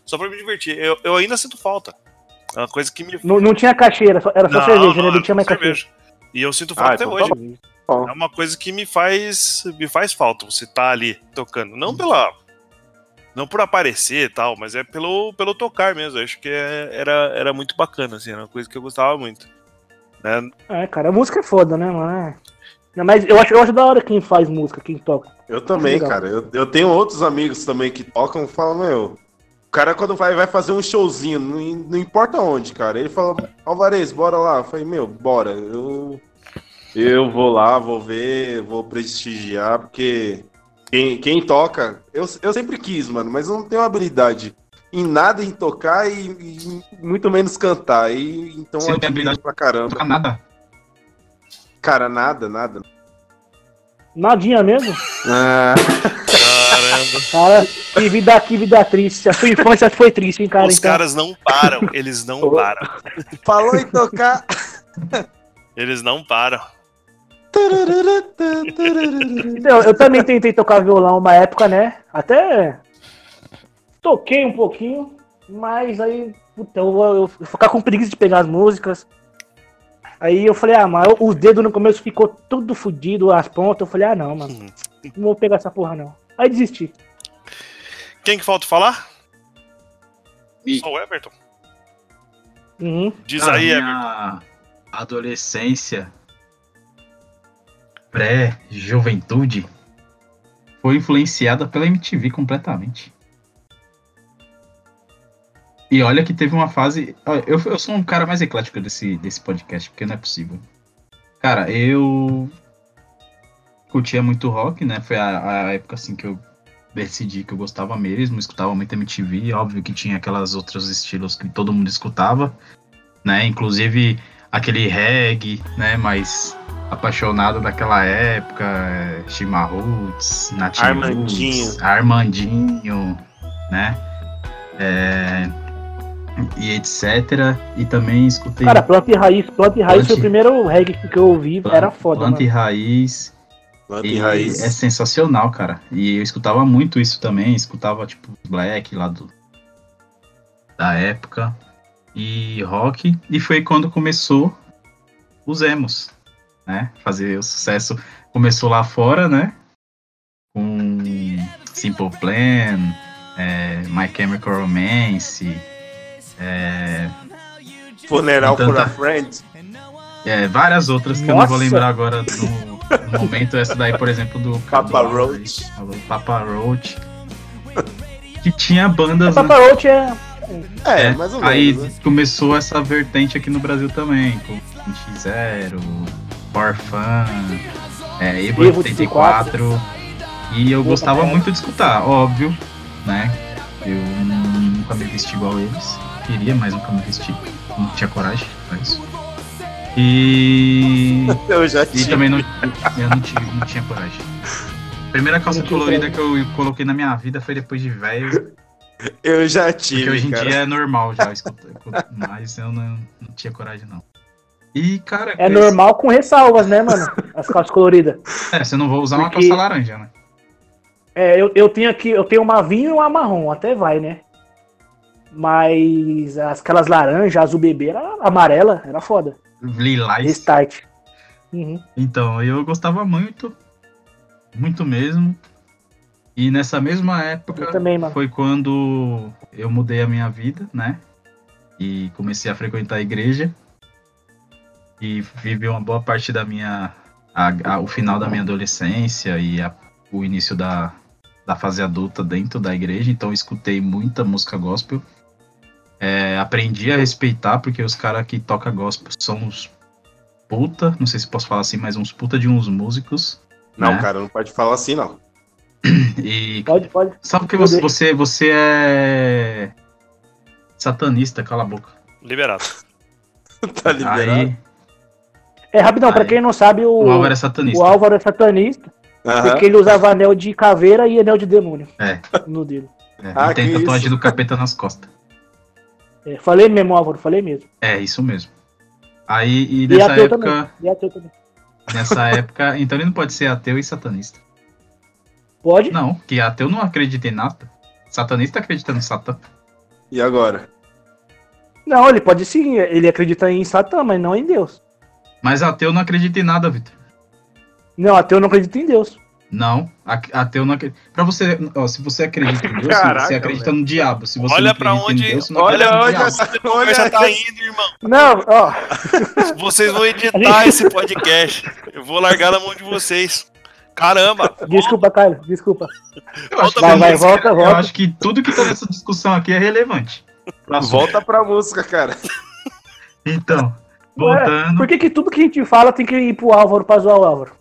A: Só pra me divertir. Eu, eu ainda sinto falta. É uma coisa que me.
C: Não, não tinha caixeira, só- era só cerveja, né? Não tinha mais caixeira.
A: cerveja. E eu sinto falta
B: Ah,
A: até
B: então
A: hoje.
B: tá bom.
A: É uma coisa que me faz. Me faz falta você tá ali tocando. Não pela. Não por aparecer e tal, mas é pelo, pelo tocar mesmo. Eu acho que é- era, era muito bacana, assim, era uma coisa que eu gostava muito. Né?
C: É, cara, a música é foda, né, mano? Não, Mas eu acho, eu acho da hora quem faz música, quem toca.
B: Eu também, cara. Eu, eu tenho outros amigos também que tocam e falam, meu. O cara, quando vai, vai fazer um showzinho, não, não importa onde, cara. Ele fala, Alvarez, bora lá. Eu falei, meu, bora. Eu, eu vou lá, vou ver, vou prestigiar, porque quem, quem toca, eu, eu sempre quis, mano, mas eu não tenho habilidade em nada em tocar e, e muito menos cantar. E, então
D: Você
B: eu admiro
D: habilidade
B: pra caramba.
D: Tocar nada.
B: Cara, nada, nada.
C: Nadinha mesmo?
B: Ah,
A: Caramba.
C: Cara, que vida, que vida triste. A sua infância foi triste, hein, cara?
A: Os
C: então.
A: caras não param. Eles não param.
B: falou em tocar.
A: Eles não param.
C: Então, eu também tentei tocar violão uma época, né? Até toquei um pouquinho, mas aí, puta, eu, eu, eu ficar com preguiça de pegar as músicas. Aí eu falei, ah, mas os dedos no começo ficou tudo fudido, as pontas. Eu falei, ah, não, mano, não vou pegar essa porra, não. Aí desisti.
A: Quem que falta falar?
D: Me.
A: Só o Everton.
C: Uhum.
A: Diz
D: Cara,
A: aí, Everton.
D: minha adolescência, pré-juventude, foi influenciada pela MTV completamente. E olha que teve uma fase. Eu, eu sou um cara mais eclético desse, desse podcast, porque não é possível. Cara, eu curtia muito rock, né? Foi a, a época assim que eu decidi que eu gostava mesmo, escutava muito MTV, óbvio que tinha aquelas outros estilos que todo mundo escutava, né? Inclusive aquele reggae, né? Mais apaixonado daquela época, é, Shima Roots,
A: Armandinho.
D: Roots, Armandinho, né? É, e etc. E também escutei.
C: Cara, Planta e Raiz, Planta e Raiz foi o primeiro reggae que eu ouvi, era foda,
D: Planta e raiz.
B: Planta
D: E
B: e raiz.
D: é sensacional, cara. E eu escutava muito isso também, escutava tipo Black lá do da época e rock e foi quando começou os emos, né? Fazer o sucesso começou lá fora, né? Com Simple Plan, é, My Chemical Romance, é,
B: Funeral
D: Então
B: for a Friend.
D: é, várias outras que eu não vou
C: Nossa!
D: lembrar agora no, no momento. Essa daí, por exemplo, do
B: Papa
D: do-
B: Roach.
D: do Papa Roach. Que tinha bandas. né?
C: Papa Roach é.
B: É,
D: É,
B: mais ou
D: Aí
B: menos. né?
D: começou essa vertente aqui no Brasil também, com X0, Orfan, é, Evo
C: Evo
D: 84. E eu gostava muito de escutar, óbvio, né? Eu nunca me vesti igual eles. Queria, mas nunca me vesti. Não tinha coragem pra isso. E. <laughs>
B: Eu já
D: E
B: tive.
D: também não, eu não, tive, não tinha coragem. A primeira calça
C: tinha
D: colorida que eu coloquei na minha vida foi depois de velho,
B: Eu já
D: porque
B: tive,
D: hoje em
B: cara.
D: dia é normal já mas eu não, não tinha coragem não. E, cara,
C: É
D: esse-
C: normal com ressalvas, né, mano? As calças coloridas.
D: É, você não vai usar uma
C: Porque-
D: calça laranja, né?
C: É, eu, eu tenho aqui, eu tenho uma vinho e uma marrom, até vai, né? Mas as- aquelas laranjas, azul bebê, era amarela, era foda.
D: Lilás.
C: Restart. Uhum.
D: Então, eu gostava muito, muito mesmo. E nessa mesma época
C: também,
D: foi quando eu mudei a minha vida, né? E comecei a frequentar a igreja. E vivi uma boa parte da minha. a- a- o final da minha adolescência e a- o início da, da fase adulta dentro da igreja. Então, eu escutei muita música gospel. É, aprendi a respeitar, porque os caras que tocam gospel são uns puta, não sei se posso falar assim, mas uns puta de uns músicos.
B: Não,
D: né?
B: cara, não pode falar assim, não. <clears throat>
D: E
C: Pode, pode.
D: sabe que você, você, você é satanista, cala a boca.
A: Liberado. <laughs>
B: tá liberado.
D: Aí
C: É, rapidão, pra
D: Aí.
C: quem não sabe, o,
D: o Álvaro é satanista.
C: o Álvaro é satanista,
B: Aham.
C: porque ele usava anel de caveira e anel de demônio
D: É.
C: no dedo.
D: É,
B: Ah,
D: e tem tatuagem
B: isso.
D: do capeta nas costas.
C: É, falei mesmo, Álvaro, falei mesmo.
D: É, isso mesmo. Aí, e
C: E
D: nessa
C: ateu
D: época,
C: também. E ateu também.
D: nessa <laughs> época, então ele não pode ser ateu e satanista.
C: Pode?
D: Não, que ateu não acredita em nada. Satanista acredita no Satã.
B: E agora?
C: Não, ele pode sim, ele acredita em Satã, mas não em Deus.
D: Mas ateu não acredita em nada, Vitor.
C: Não, ateu não acredita em Deus.
D: Não, a- ateu não acredita. Pra você, ó, se você acredita em Deus,
B: Caraca,
D: você acredita no diabo. Se você
A: Olha
D: não
A: pra
D: acredita
A: onde-
D: em Deus,
B: olha onde essa-
A: conversa
B: Olha
A: tá
B: essa-
A: indo, irmão.
C: Não, ó, <laughs>
A: Vocês vão editar esse podcast. Eu vou largar na mão de vocês. Caramba!
C: desculpa, Caio, desculpa.
D: Eu acho, que
C: Vai, vai,
D: música-
C: volta,
D: eu
C: volta.
D: acho que tudo que tá nessa discussão aqui é relevante. Próximo.
B: Volta pra música, cara.
D: Então,
C: Ué,
D: voltando.
C: Por que, que tudo que a gente fala tem que ir pro Álvaro pra zoar o Álvaro?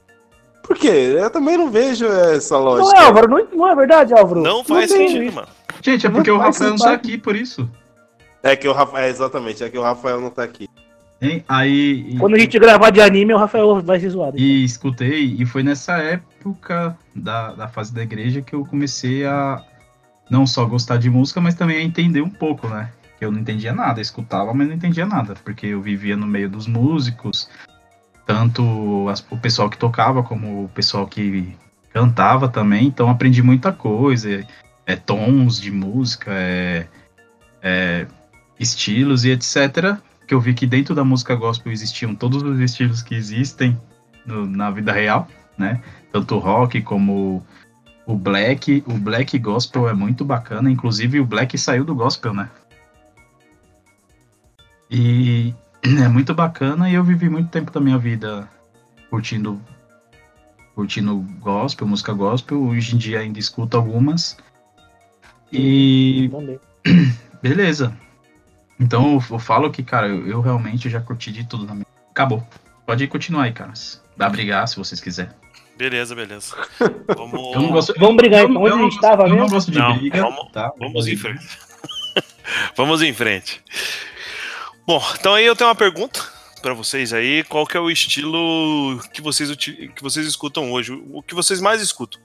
B: Por quê? Eu também não vejo essa
C: Não
B: lógica.
C: é, Álvaro, não, não é verdade, Álvaro.
A: Não faz
C: tem
A: sentido,
C: isso.
A: mano.
D: Gente, é porque
C: Não
D: o Rafael não tá aqui por isso.
B: É que o Rafael. É, exatamente, é que o Rafael não tá aqui.
D: Hein? Aí. e-
C: Quando a gente gravar de anime, o Rafael vai ser zoado.
D: E escutei, e foi nessa época da, da fase da igreja que eu comecei a não só gostar de música, mas também a entender um pouco, né? Que eu não entendia nada, escutava, mas não entendia nada, porque eu vivia no meio dos músicos, tanto as- o pessoal que tocava como o pessoal que cantava também, então aprendi muita coisa, é, tons de música, é, é, estilos e etc. Que eu vi que dentro da música gospel existiam todos os estilos que existem no- na vida real, né? Tanto o rock como o black. O black gospel é muito bacana, inclusive o black saiu do gospel, né? E é muito bacana e eu vivi muito tempo da minha vida curtindo curtindo gospel, música gospel. Hoje em dia ainda escuto algumas. E
C: Também. <clears throat>
D: beleza. Então eu, eu falo que, cara, eu, eu realmente já curti de tudo na minha. Acabou. Pode continuar aí, caras. Dá brigar se vocês quiserem.
A: Beleza, beleza. <laughs> Vamos,
D: Eu não gosto,
C: Vamos brigar, então. Onde a gente
D: gosto-
C: tava
D: Eu não
C: mesmo?
D: gosto de
A: Não,
D: briga.
A: vamos-
D: tá?
A: vamos em frente. <laughs> Vamos em frente. Bom, então aí eu tenho uma pergunta pra vocês aí. Qual que é o estilo que vocês, que vocês escutam hoje? O que vocês mais escutam?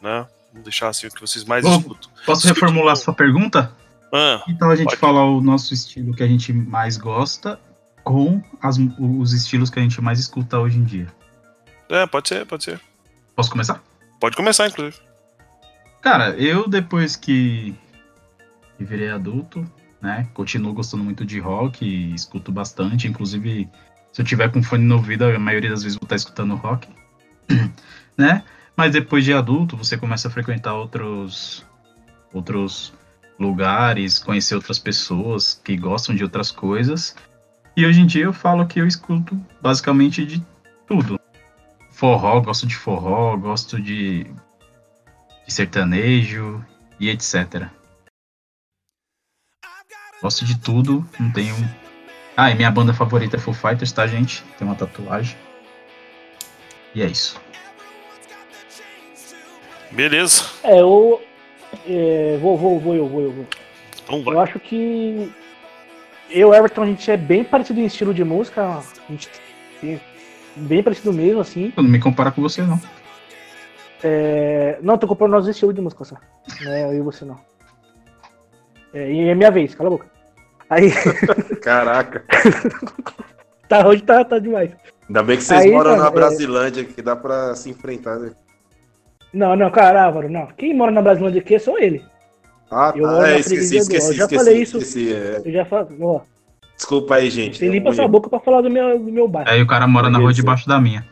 A: Né? Vamos deixar assim, o que vocês mais
D: Bom,
A: escutam.
D: Posso
A: Escuta
D: reformular
A: bom.
D: sua pergunta?
A: Ah,
D: Então a gente
A: Pode.
D: fala o nosso estilo que a gente mais gosta com as- os estilos que a gente mais escuta hoje em dia.
A: é, pode ser, pode ser.
D: Posso começar?
A: Pode começar, inclusive.
D: Cara, eu depois que virei adulto, né, continuo gostando muito de rock, escuto bastante, inclusive se eu tiver com fone no ouvido, a maioria das vezes vou estar escutando rock, <coughs> né? Mas depois de adulto, você começa a frequentar outros outros lugares, conhecer outras pessoas que gostam de outras coisas. E hoje em dia eu falo que eu escuto basicamente de tudo. Forró, gosto de forró, gosto de de sertanejo e etc. Gosto de tudo, não tenho. Ah, e minha banda favorita é Foo Fighters, tá, gente? Tem uma tatuagem. E é isso.
A: Beleza.
C: É, eu. é, vou, vou, vou, eu vou, eu vou.
A: Então vai.
C: Eu acho que. Eu e Everton, a gente é bem parecido em estilo de música. A gente tem bem parecido mesmo, assim.
D: Eu não me compara com você, não.
C: É, Não, tô comprando nosso estilo de música só. Não é eu e você, não. É, e é minha vez, cala a boca. Aí, <laughs>
B: Caraca. <laughs>
C: tá, hoje tá, tá demais.
B: Ainda bem que vocês
C: Aí,
B: moram
C: mano,
B: na
C: é-
B: Brasilândia, que dá pra se enfrentar. Né?
C: Não, não, cara, Álvaro, não. Quem mora na Brasilândia aqui é só ele.
B: Ah,
C: Eu
B: tá. É, esqueci,
C: do-
B: esqueci,
C: eu já
B: esqueci.
C: falei isso.
B: esqueci, é.
C: Eu já falo, ó,
B: Desculpa aí, gente.
C: você
B: deu
C: limpa sua boca pra falar do meu, do meu bairro.
D: Aí o cara mora na rua debaixo da minha.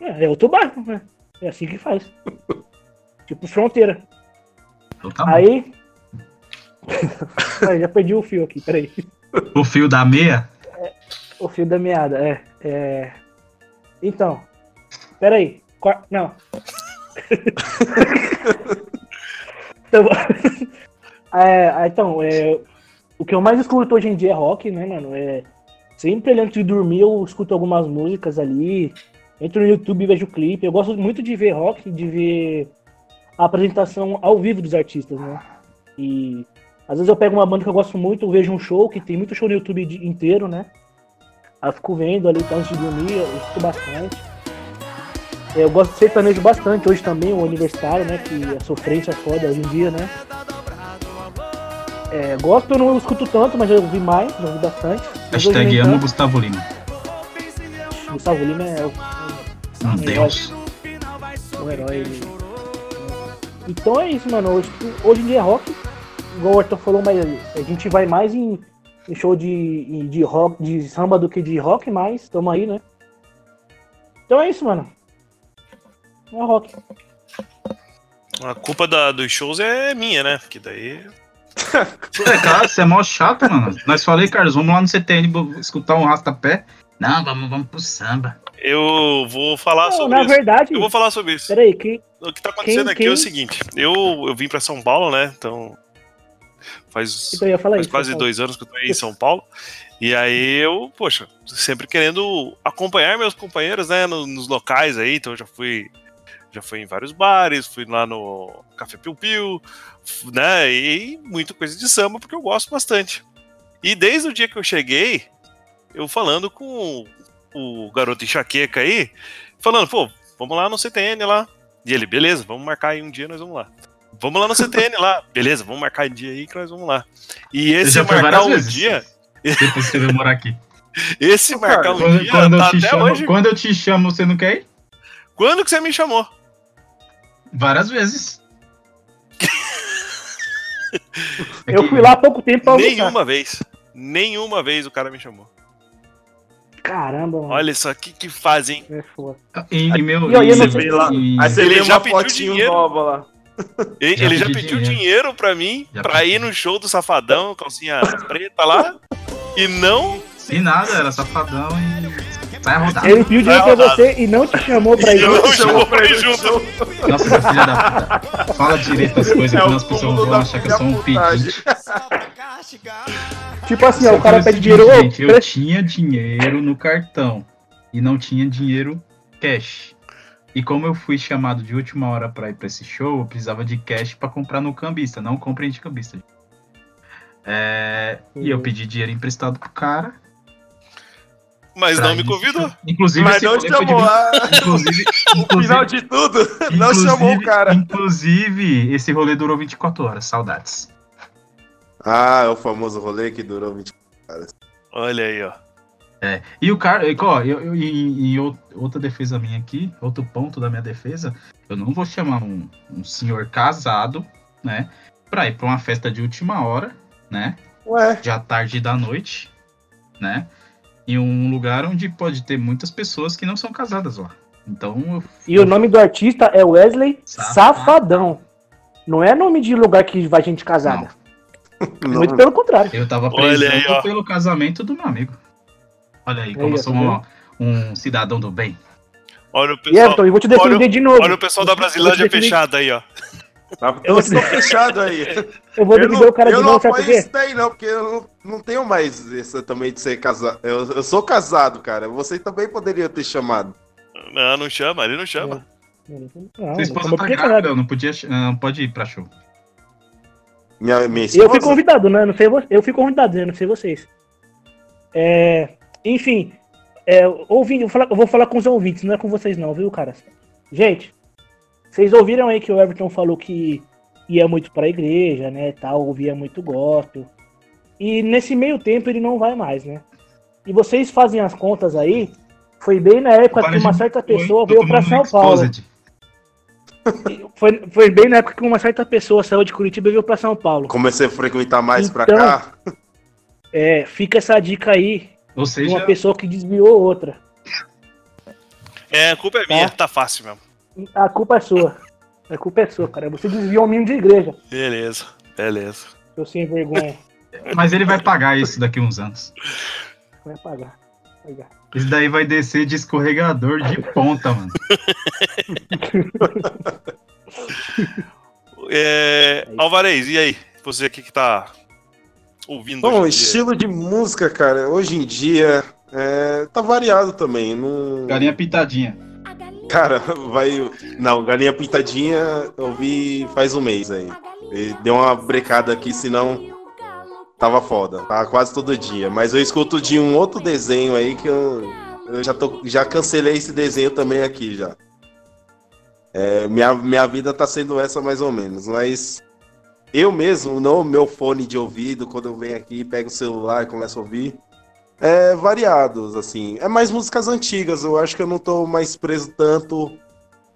C: É, é outro bairro, né? É assim que faz. <laughs> tipo fronteira.
D: Então tá bom.
C: Aí. <laughs> Aí, já perdi o fio aqui, peraí.
D: O fio da meia?
C: O fio da meada, é. é... Então. Peraí. Não. <laughs> então, <laughs> é, então é, o que eu mais escuto hoje em dia é rock, né, mano? É, sempre antes de dormir eu escuto algumas músicas ali. Entro no YouTube e vejo clipe. Eu gosto muito de ver rock, de ver a apresentação ao vivo dos artistas, né? E às vezes eu pego uma banda que eu gosto muito, eu vejo um show, que tem muito show no YouTube inteiro, né? Aí eu fico vendo ali tá, antes de dormir, eu escuto bastante. É, Eu gosto de sertanejo bastante hoje também, o universitário, né? Que a sofrência é foda hoje em dia, né? É, gosto, eu não escuto tanto, mas já ouvi mais, já ouvi bastante.
D: Hashtag amo
C: tanto.
D: Gustavo Lima.
C: Gustavo Lima é o,
D: Um Deus.
C: o herói. ele- Então é isso, mano. Hoje, hoje em dia é rock. Igual o Arthur falou, mas a gente vai mais em, em show de, de rock, de samba do que de rock, mas tamo aí, né? Então é isso, mano. É rock.
A: A culpa da- dos shows é minha, né? Porque daí. <laughs>
D: Cara, você é mó chato, mano. Nós falei, Carlos, vamos lá no CTN escutar um rastapé. Não, vamos, vamos pro samba.
A: Eu vou falar
C: Não,
A: sobre
C: na
A: isso.
C: verdade,
A: Eu vou falar sobre isso.
C: peraí, que,
A: O que tá acontecendo
C: Quem-
A: aqui é o
C: quem-
A: seguinte: eu, eu vim pra São Paulo, né? Então. Faz,
C: então falar
A: faz
C: isso.
A: quase dois anos que eu tô aí em São Paulo. E aí eu, poxa, sempre querendo acompanhar meus companheiros, né? no- Nos locais aí. Então eu já fui. Já fui em vários bares, fui lá no Café Piu Piu, né? E muita coisa de samba, porque eu gosto bastante. E desde o dia que eu cheguei, eu falando com o garoto enxaqueca aí, falando, pô, vamos lá no CTN lá. E ele, beleza, vamos marcar aí um dia, nós vamos lá. Vamos lá no CTN lá. Beleza, vamos marcar um dia aí que nós vamos lá. E esse marcar um
D: vezes.
A: dia,
D: Depois que você veio morar aqui.
A: esse marcar um
D: Quando,
A: dia
D: quando
A: tá
D: eu te
A: até
D: chamo,
A: hoje.
D: quando eu te chamo, você não quer ir?
A: Quando que você me chamou?
D: Várias vezes. <laughs>
C: Eu fui lá há pouco tempo pra almoçar.
A: Nenhuma vez. Nenhuma vez o cara me chamou.
C: Caramba, mano.
A: Olha só, que que fazem.
C: É foda.
D: Em meu,
C: E eu
B: Você vê lá,
D: em-
B: aí você
A: Ele
B: vê
A: já Ele
D: Já
A: ele já
D: pedi
A: pediu
D: dinheiro.
A: dinheiro pra mim,
D: Já
A: pra
D: pedi.
A: ir no show do Safadão, calcinha preta lá, e não.
D: E nada, era safadão e. Sai a rodada.
C: Ele pediu dinheiro pra você e não te chamou pra ir.
A: Não
B: Chamou
A: chamou
B: pra ir
A: junto.
D: Nossa, filha da puta. Fala direito as coisas,
B: É
D: que as pessoas vão achar que eu sou um pedinte.
C: Tipo assim, ó, o cara pede
D: é
C: dinheiro.
D: gente, eu tinha dinheiro no cartão e não tinha dinheiro cash. E como eu fui chamado de última hora pra ir pra esse show, eu precisava de cash pra comprar no cambista. Não comprem de cambista. É, E eu
C: Uhum.
D: pedi dinheiro emprestado pro cara.
A: Mas não me convidou.
D: Inclusive,
B: Mas
D: esse
B: não chamou.
D: de-
B: ah,
D: Inclusive, <laughs>
B: O final de tudo, <laughs> não chamou o cara.
D: Inclusive, esse rolê durou 24 horas. Saudades.
B: Ah, é o famoso rolê que durou 20
A: Olha aí, ó.
D: É, e o cara, e, ó, eu, eu, em, em ou- outra defesa minha aqui, outro ponto da minha defesa, eu não vou chamar um, um senhor casado, né, pra ir pra uma festa de última hora, né,
B: Ué,
D: de à tarde e da noite, né, em um lugar onde pode ter muitas pessoas que não são casadas lá. Então, eu,
C: E o nome do artista é Wesley
D: Safadão.
C: Safadão. Não é nome de lugar que vai gente casada.
B: não,
C: Muito pelo contrário.
D: eu tava preso pelo casamento do meu amigo. Olha aí, como
C: Aí,
D: eu sou um, um cidadão do bem.
A: Olha o
C: E
A: pessoal,
C: Everton, eu vou te defender
A: olha-
C: de novo.
A: olha o pessoal da
C: Eu
A: Brasilândia fechada aí, ó.
B: tá, eu estou fechado aí. <laughs>
C: Eu vou
B: Eu
C: defender
B: não,
C: o cara de
B: eu não
C: novo, sabe por quê?
B: isso daí, não, porque eu não, não tenho mais essa também de ser casado. Eu, eu sou casado, cara. Você também poderia ter chamado.
A: Não, não chama, ele não chama.
C: Não,
D: Sua esposa
C: não
D: tá grávida, não podia, não pode ir pra show.
B: Minha, minha
C: Eu
B: esposa.
C: fui convidado, né? Não sei, eu fui convidado, né? Não sei vocês. É, enfim, é, ouvindo, eu vou, falar, eu vou falar com os ouvintes, não é com vocês não, viu, caras? Gente, vocês ouviram aí que o Everton falou que ia muito pra igreja, né, tal, ouvia muito gospel. E nesse meio tempo ele não vai mais, né? E vocês fazem as contas aí, foi bem na época que uma certa pessoa veio pra São Paulo. Foi, foi bem na época que uma certa pessoa saiu de Curitiba e veio pra São Paulo.
B: Comecei a frequentar mais pra
C: Então,
B: cá.
C: É, fica essa dica aí
D: Ou seja,
C: uma pessoa que desviou outra.
A: É, a culpa é minha, tá fácil mesmo.
C: A culpa é sua. A culpa é sua, cara. Você desviou um menino de igreja,
A: Beleza, beleza.
C: seu sem vergonha.
D: mas ele vai pagar isso daqui uns anos.
C: Vai pagar. Vai pagar.
D: Isso daí vai descer de escorregador de ponta, mano. <laughs>
A: É, Alvarez, e aí? Você aqui que tá ouvindo
B: Bom,
A: hoje em dia?
B: estilo de música, cara, hoje em dia é, tá variado também. Não...
D: Galinha pitadinha.
B: Cara, <laughs> vai. Não, Galinha Pintadinha eu vi faz um mês aí. E deu uma brecada aqui, senão tava foda. Tava quase todo dia. Mas eu escuto de um outro desenho aí que eu, eu já, tô, já cancelei esse desenho também aqui já. É, minha, minha vida tá sendo essa mais ou menos. Mas eu mesmo, no meu fone de ouvido, quando eu venho aqui, pego o celular e começo a ouvir. É variados, assim. É mais músicas antigas. Eu acho que eu não tô mais preso tanto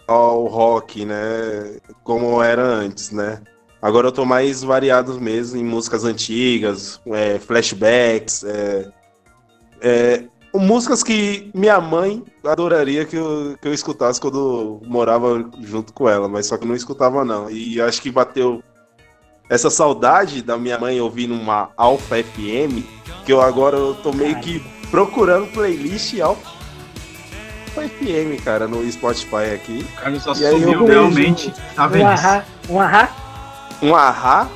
B: ao rock, né? Como era antes, né? Agora eu tô mais variado mesmo em músicas antigas, é, flashbacks, é, é, músicas que minha mãe adoraria que eu, que eu escutasse quando morava junto com ela, mas só que não escutava não. E acho que bateu essa saudade da minha mãe ouvindo uma Alpha FM, que eu agora eu tô meio que procurando playlist Alpha FM, cara, no Spotify aqui.
D: O Carlos
B: E aí
D: assumiu
B: eu
D: realmente a
C: Um
D: velhice.
C: ahá, um ahá,
B: Um ahá.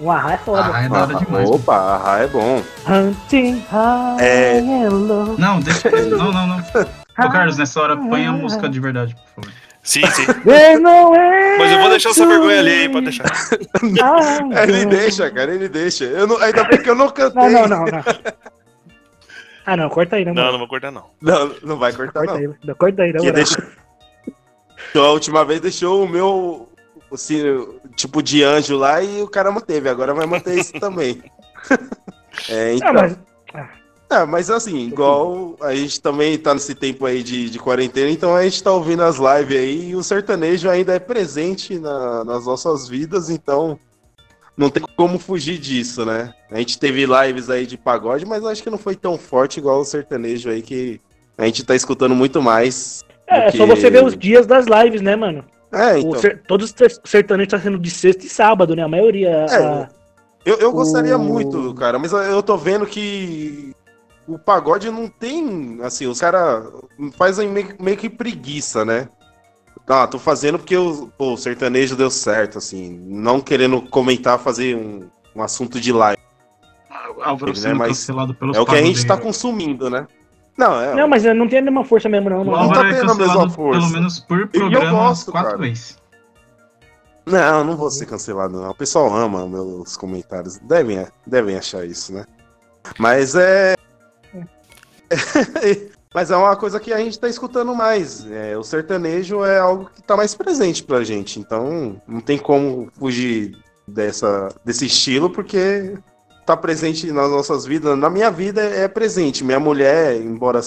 C: um ahá é foda.
D: Ah, é da hora
B: Ahá.
D: demais.
B: Opa, ahá é bom.
C: Hunting high
B: É.
D: Não, deixa. Não, não, não. <laughs> Ô, Carlos, nessa hora, põe a música de verdade, por favor.
A: Sim, sim.
C: Way
A: Mas eu vou deixar essa vergonha ali aí, pode deixar.
C: I'm
B: Ele deixa, cara, ele deixa. Eu não, ainda bem que eu não cantei.
C: Não, não, não, não. Ah, não, corta aí, né,
A: Não,
C: mano?
A: não vou cortar, não.
B: Não, não vai cortar,
C: Corta
B: não.
C: aí, não, corta aí, na
B: Que
C: moral.
B: deixa... Então, a última vez deixou o meu assim, tipo de anjo lá e o cara manteve. Agora vai manter isso também. <laughs> É, então.
C: Ah, mas
B: É, mas assim, igual a gente também tá nesse tempo aí de, de quarentena, então a gente tá ouvindo as lives aí e o sertanejo ainda é presente na- nas nossas vidas, então não tem como fugir disso, né? A gente teve lives aí de pagode, mas acho que não foi tão forte igual o sertanejo aí, que a gente tá escutando muito mais.
C: é, é
B: do
C: só
B: que-
C: você ver os dias das lives, né, mano?
B: É, então.
C: ser- todos os sertanejos tá sendo de sexta e sábado, né? A maioria.
B: É,
C: a-
B: Eu, eu gostaria
C: O-
B: muito, cara, mas eu tô vendo que o pagode não tem. Assim, os caras fazem meio, meio que preguiça, né? Ah, tô fazendo porque o, pô, o sertanejo deu certo, assim. Não querendo comentar, fazer um, um assunto de live.
D: Álvaro
B: Ele
D: sendo
B: é mais-
D: cancelado pelos
B: É o que a gente tá consumindo, né? Não, é.
C: Não, mas não tem a mesma força mesmo, não,
D: O.
B: Não
D: Álvaro
B: tá
D: é
B: tendo a mesma força.
D: pelo menos por
B: eu
D: programa
B: gosto,
D: quatro
B: cara.
D: vezes.
B: Não, não vou ser cancelado, não. O pessoal ama meus comentários. Devem, devem achar isso, né? Mas é. <laughs> Mas é uma coisa que a gente tá escutando mais. É, o sertanejo é algo que tá mais presente pra gente. Então, não tem como fugir dessa, desse estilo, porque tá presente nas nossas vidas. Na minha vida é presente. Minha mulher, embora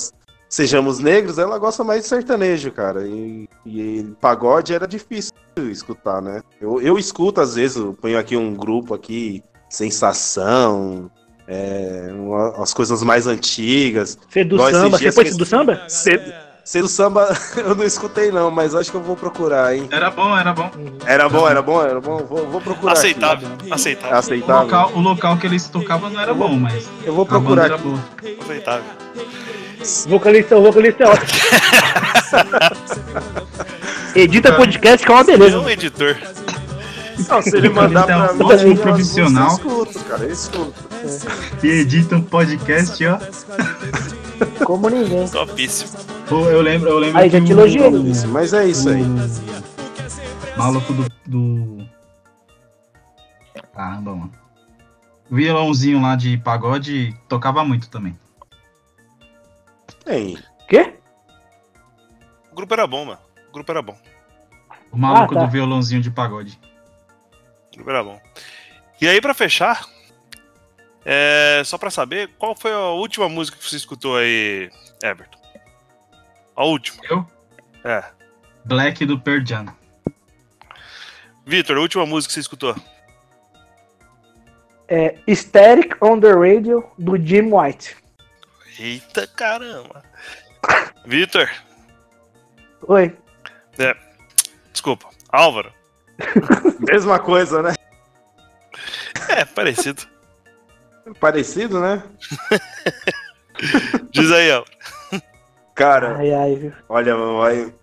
B: sejamos negros, ela gosta mais de sertanejo, cara. E, e pagode era difícil escutar, né? Eu, eu escuto, às vezes, eu ponho aqui um grupo aqui, Sensação, é, uma- as coisas mais antigas.
C: Ser do
B: Nós,
C: samba. Você foi
B: que-
C: do samba?
B: Ser, ser do samba <laughs> eu não escutei não, mas acho que eu vou procurar, hein?
D: Era bom, era bom.
B: Era bom, era bom, era bom. Vou, vou procurar. aqui.
A: Aceitável.
D: É
B: É
A: Aceitável.
D: O
B: Aceitável.
D: local, o local que eles tocavam não era bom, mas
B: Eu vou procurar
D: era
B: aqui.
D: boa.
A: Aceitável.
C: Vocalista, o vocalista é ótimo. <laughs> Edita podcast que é uma beleza.
A: Não, editor.
B: Não, se ele mandar
D: Ele é
B: pra
D: um
B: mim,
D: ótimo
B: eu
D: profissional.
B: escuto, cara, eu escuto.
D: E edita um podcast, ó.
C: Como ninguém.
A: Topíssimo.
D: Pô, Eu lembro, eu lembro
C: Aí,
D: que
C: já te elogiei.
B: Isso, Mas é isso aí.
D: O maluco do, do. Caramba, mano. O violãozinho lá de pagode tocava muito também.
B: Tem.
C: Quê?
A: O grupo era bom, mano. O grupo era bom.
D: O maluco
C: Ah, tá.
D: do violãozinho de pagode.
A: Grupo era bom. E aí, pra fechar, é, só pra saber, qual foi a última música que você escutou aí, Everton? A última.
D: Eu?
A: É.
D: Black do Pearl Jam.
A: Vitor, a última música que você escutou?
C: É Static on the Radio do Jim White.
A: Eita caramba. Vitor,
C: Oi.
A: desculpa. Álvaro. <laughs>
B: Mesma coisa, né?
A: É, parecido.
B: Parecido, né? <laughs>
A: Diz aí, Álvaro.
B: Cara,
C: Ai, ai,
B: olha,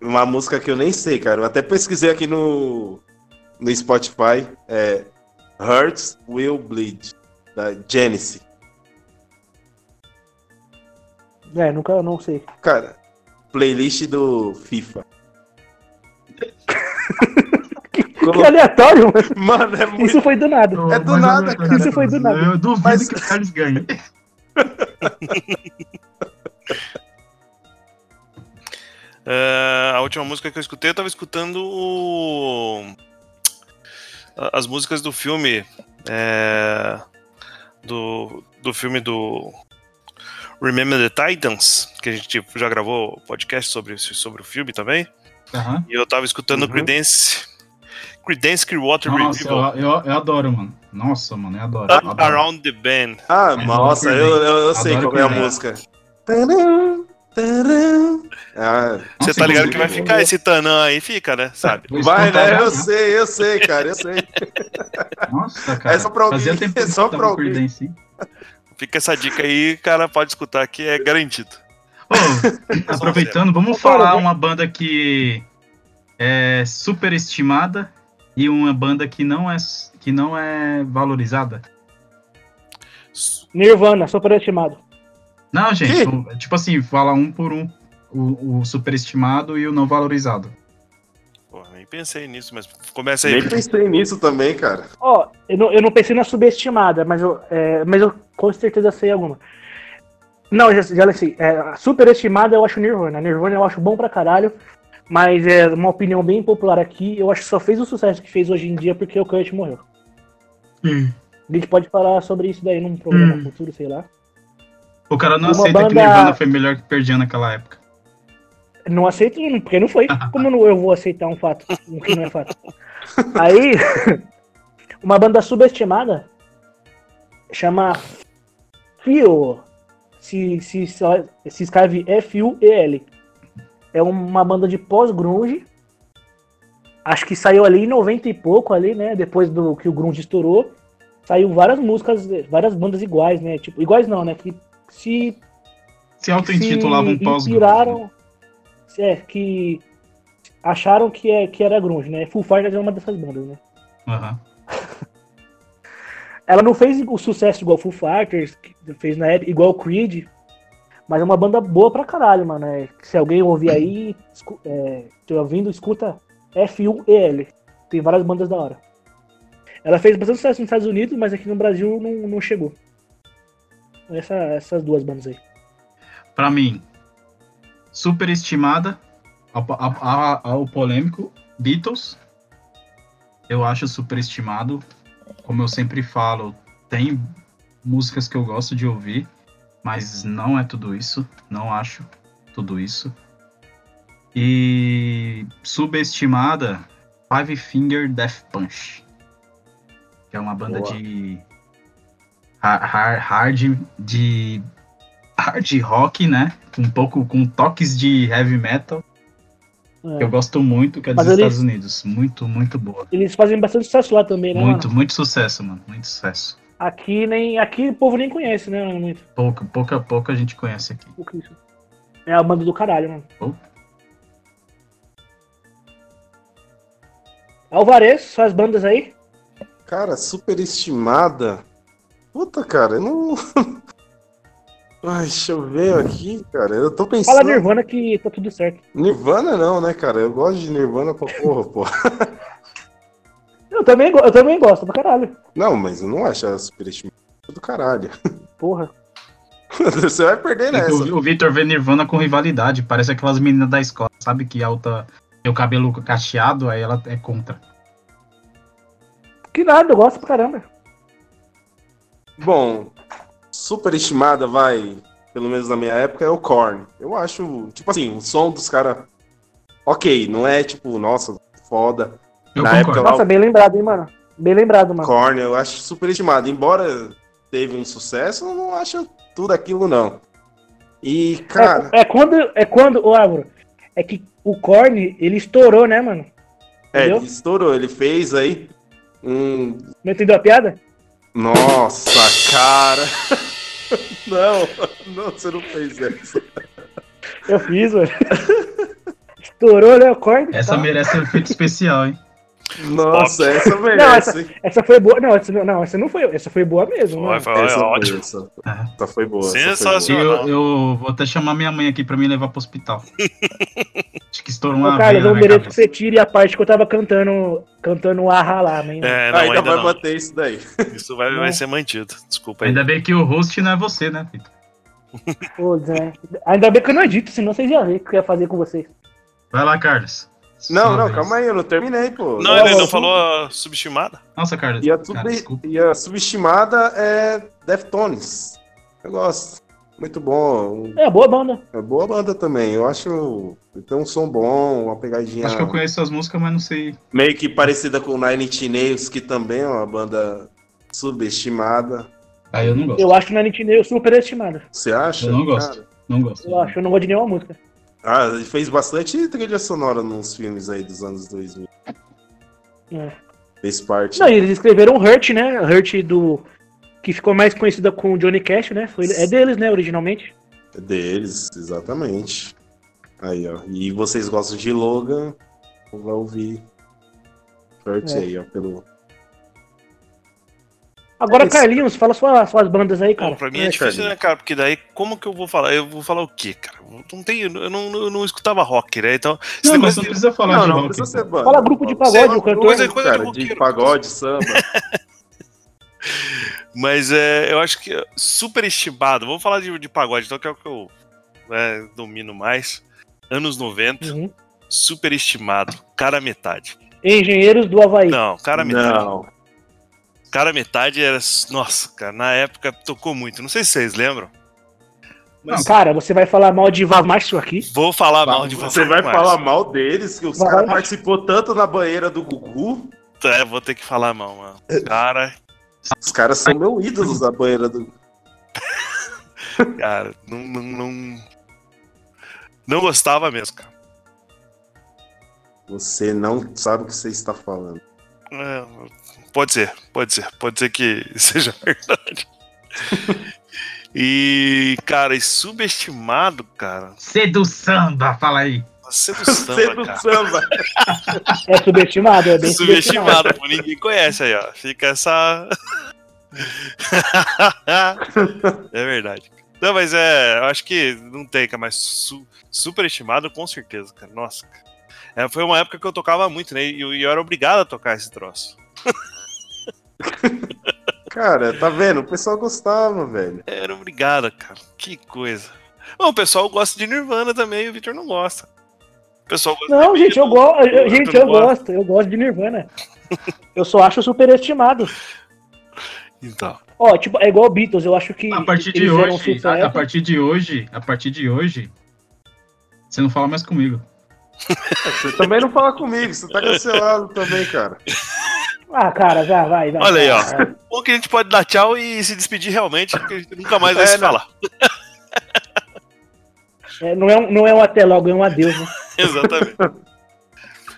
B: uma música que eu nem sei, cara. Eu até pesquisei aqui no, no Spotify. É Hearts Will Bleed, da Genesis.
C: É, nunca, não sei.
B: Cara, playlist do FIFA. <laughs>
C: Que aleatório, mano.
B: Mano, é muito.
C: Isso foi do nada.
B: É do
D: Mas
B: nada, cara.
C: Isso foi do nada.
D: Eu duvido
B: Mas-
D: que o Carlos ganhe. <laughs>
A: É, a última música que eu escutei, eu tava escutando o- as músicas do filme. é, do, do filme do Remember the Titans, que a gente já gravou podcast sobre, sobre o filme também.
D: Aham.
A: E eu tava escutando
B: Uhum.
A: Creedence. Creedence Clearwater
D: Nossa, eu,
A: Revival.
D: eu, eu adoro, mano. Nossa, mano, eu adoro.
A: Up
D: adoro.
A: Around the Band.
B: Ah,
D: É,
B: nossa, eu, eu, eu sei
D: Adoro
B: qual é a música. Taran. Ah,
A: Você tá ligado que vai ficar esse tanã aí, fica, né? Sabe?
B: vai, né? Eu sei, eu sei, cara, eu sei. <laughs>
D: Nossa, cara.
B: É só pra ouvir, é só pra
D: hein?
A: Fica essa dica aí, cara, pode escutar que é garantido.
D: Ô, aproveitando, vamos falar uma banda que é superestimada e uma banda que não é, que não é valorizada.
C: Nirvana, superestimado.
D: Não, gente, o- tipo assim, fala um por um. O, o superestimado e o não valorizado.
A: Pô, nem pensei nisso, mas começa aí.
B: Nem pensei nisso também, cara.
C: Ó, eu não, eu não pensei na subestimada, mas eu, é, mas eu com certeza sei alguma. Não, já, já sei. É, superestimada eu acho Nirvana. Nirvana eu acho bom pra caralho, mas é uma opinião bem popular aqui. Eu acho que só fez o sucesso que fez hoje em dia porque o Kurt morreu. A gente pode falar sobre isso daí num programa
D: Hum.
C: futuro, sei lá.
D: O cara não
C: Uma
D: aceita que
C: banda-
D: Nirvana foi melhor que Perdian naquela época.
C: Não aceito, porque não foi. <laughs> Como eu vou aceitar um fato, um que não é fato? Aí, <laughs> uma banda subestimada chama Fio. Se, se, se escreve F-U-E-L. É uma banda de pós-grunge. Acho que saiu ali em 90 e pouco, ali, né? Depois do que o grunge estourou. Saiu várias músicas, várias bandas iguais, né? Tipo, iguais não, né? Que se
D: Se auto-intitulavam
C: se
D: pós
C: inspiraram, é, que acharam que, é, que era grunge, né? Full Fighters é uma dessas bandas, né?
D: Aham. <laughs>
C: ela não fez o sucesso igual Foo Fighters, que fez na época, igual Creed, mas é uma banda boa pra caralho, mano. É, se alguém ouvir aí, escu- é, ouvindo, escuta F1EL. Tem várias bandas da hora. Ela fez bastante sucesso nos Estados Unidos, mas aqui no Brasil não, não chegou. Essa- essas duas bandas aí.
D: Pra mim, superestimada ao- ao polêmico Beatles. Eu acho superestimado. Como eu sempre falo, tem músicas que eu gosto de ouvir, mas não é tudo isso. Não acho tudo isso. E subestimada, Five Finger Death Punch. Que é uma banda
B: Boa.
D: de ha- ha- hard de hard rock, né? Um pouco com toques de heavy metal.
C: É.
D: que Eu gosto muito, que é dos
C: Mas eles-
D: Estados Unidos. Muito, muito boa.
C: Eles fazem bastante sucesso lá também, né?
D: Muito,
C: mano?
D: muito sucesso, mano. Muito sucesso.
C: Aqui nem. Aqui o povo nem conhece, né? Muito.
D: Pouco, pouco a pouco a gente conhece aqui.
C: O que isso? É a banda do caralho, mano.
D: Oh.
C: Alvarez, suas bandas aí?
B: Cara, superestimada. Puta, cara, eu não. <laughs> Ai, deixa eu ver aqui, cara. Eu tô pensando.
C: Fala Nirvana que tá tudo certo.
B: Nirvana não, né, cara? Eu gosto de Nirvana pra porra, pô. <laughs>
C: Eu também, eu também gosto pra caralho.
B: Não, mas eu não acho ela superestimada do caralho. <laughs>
C: Porra.
B: Você vai perder nessa.
D: O, o Victor vê Nirvana com rivalidade. Parece aquelas meninas da escola, sabe? Que alta tem o cabelo cacheado, aí ela é contra.
C: Que nada, eu gosto pra caramba.
B: Bom, superestimada vai, pelo menos na minha época, é o Korn. Eu acho, tipo assim, o som dos caras. Ok, não é tipo, nossa, foda.
D: Eu
B: Na
D: concordo.
B: época lá-
C: Nossa, bem lembrado, hein, mano. Bem lembrado, mano.
B: Korn, eu acho superestimado. Embora teve um sucesso, eu não acho tudo aquilo, não. E, cara,
C: É, é quando, é quando, ô Álvaro, é que o Korn, ele estourou, né, mano?
B: é, ele estourou, ele fez aí um.
C: Não entendeu a piada?
B: Nossa, cara! <laughs> Não, não, você não fez essa.
C: Eu fiz, mano. <laughs> estourou, né, o Korn?
D: Essa
C: tá?
D: merece um efeito especial, hein?
B: Nossa, essa
C: Não,
B: merece. hein?
C: Essa foi boa. Não, essa não, não, essa não foi. Essa foi boa mesmo,
A: Foi,
C: mano.
A: foi,
B: Essa foi,
A: ótimo.
B: essa,
D: É.
B: essa foi boa. essa foi boa.
A: Sensacional.
D: Eu, eu vou até chamar minha mãe aqui pra me levar pro hospital. <laughs> Acho que estourou uma
C: Ô,
D: na
C: eu mereço que você tire a parte que eu tava cantando, cantando o Arra lá.
A: É, não,
B: ainda,
A: ainda
B: vai
A: não.
B: bater isso daí.
A: Isso vai, vai ser mantido. Desculpa aí.
D: Ainda bem que o host não é você, né, Vitor?
C: Pô, Zé. Ainda bem que eu não edito, senão vocês iam ver o que eu ia fazer com vocês.
D: Vai lá, Carlos.
B: Não, não, calma aí, eu não terminei, pô.
A: Não, ele não falou a subestimada?
D: Nossa, Carlos.
B: E a,
D: cara,
B: sub-
D: desculpa.
B: e a subestimada é Deftones. Eu gosto. Muito bom.
C: É, boa banda.
B: É boa banda também. Eu acho. Tem um som bom, uma pegadinha
D: Acho que eu conheço as músicas, mas não sei.
B: meio que parecida com Nine Inch Nails, que também é uma banda subestimada.
D: Aí eu não gosto.
C: Eu acho o Nine Inch Nails superestimado.
B: Você acha?
D: Eu não gosto.
B: Cara?
D: Não gosto.
C: Eu acho, eu não gosto de nenhuma música.
B: Ah, ele fez bastante trilha sonora nos filmes aí dos anos 2000.
C: É.
B: Fez parte.
C: Não, e eles escreveram Hurt, né? Hurt do. Que ficou mais conhecida com o Johnny Cash, né? Foi, é deles, né, originalmente.
B: É deles, exatamente. Aí, ó. E vocês gostam de Logan, vai ouvir Hurt
C: É.
B: aí, ó, pelo.
C: Agora,
B: É.
C: Carlinhos, fala sua, suas bandas aí, cara.
A: Pô, pra mim é,
B: É,
A: difícil,
B: Carlinhos.
A: né, cara? Porque daí, como que eu vou falar? Eu vou falar o quê, cara? Eu Não tenho, eu não, eu não escutava rock, né? Então,
D: Não, mas não
A: de-
D: precisa falar
B: não,
D: de
B: não
D: rock.
B: precisa ser banda.
C: Fala grupo de pagode, o cantor.
B: coisa,
A: Coisa- de
B: cara, de
A: roqueiro.
B: pagode, samba. <laughs>
A: Mas é, eu acho que super estimado. Vamos falar de, de pagode, então, que é o que eu né, domino mais. Anos 90,
C: Uhum.
A: super estimado. Cara metade.
C: Engenheiros do Havaí.
A: Não, cara metade.
B: Não.
A: Cara metade era. Nossa, cara, na época tocou muito. Não sei se vocês lembram.
D: Não,
C: Cara, você vai falar mal de Vavmacho aqui?
A: Vou falar mal de
B: Você vai falar mal deles, que os caras participou tanto na banheira do Gugu.
A: É, vou ter que falar mal, mano. Cara,
B: Os caras são meus ídolos da banheira do. <laughs>
A: cara, não. Não, não, não gostava mesmo, cara.
B: Você não sabe o que você está falando.
A: É, pode ser, pode ser, pode ser que <laughs> seja verdade. E, cara, e subestimado, cara.
D: Cedo samba, fala aí.
A: Você do <laughs>
B: Você
A: samba,
B: do
A: cara.
B: samba.
C: É subestimado, é bem subestimado.
A: Subestimado, pô, ninguém conhece aí, ó. Fica essa. <laughs> é verdade. Não, mas é. Eu acho que não tem, cara, mas su superestimado com certeza, cara. Nossa. É, foi uma época que eu tocava muito, né? E eu, eu era obrigado a tocar esse troço. <laughs>
B: Cara, tá vendo? O pessoal gostava, velho.
A: Era obrigado, cara. Que coisa. Bom, o pessoal gosta de Nirvana também, o Victor não gosta. O pessoal gosta
C: Não,
A: de
C: gente, eu gosto.
A: o
C: Gente, eu
A: gosta.
C: gosto. Eu gosto de Nirvana. Eu só acho superestimado. <laughs>
A: Então.
C: Ó, tipo, é igual Beatles, eu acho que.
D: A partir de hoje, a, a partir de hoje, a partir de hoje, você não fala mais comigo.
B: Você também não fala comigo, você tá cancelado também, cara. <laughs>
C: Ah, cara, já vai, vai.
A: Olha aí, ó.
C: vai.
A: Bom que a gente pode dar tchau e se despedir realmente, porque a gente nunca mais vai
B: É,
A: se
B: não.
A: falar. <laughs>
C: É, não, é um, não é um até logo, é um adeus, né? <laughs>
A: Exatamente.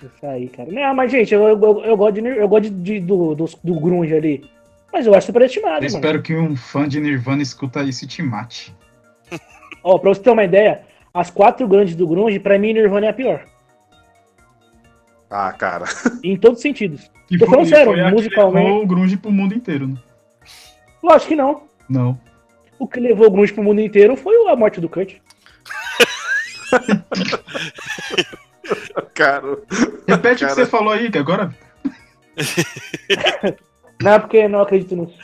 C: Isso aí, cara. Não, mas, gente, eu, eu, eu gosto, de, eu gosto de, de- do, do, do Grunge ali. Mas eu acho superestimado,
D: Eu
C: mano.
D: espero que um fã de Nirvana escuta isso e te mate.
C: Ó, pra você ter uma ideia, as quatro grandes do Grunge, pra mim, Nirvana é a pior.
B: Ah, cara. <laughs>
C: Em todos os sentidos.
D: E
C: Tô falando sério, musicalmente-
D: levou o grunge pro mundo inteiro, né?
C: Lógico que não.
D: Não.
C: O que levou o Grunge pro mundo inteiro foi a morte do Kurt. <laughs>
B: Cara.
D: Repete o que você falou aí, que agora. <laughs>
C: Não é porque não acredito nisso.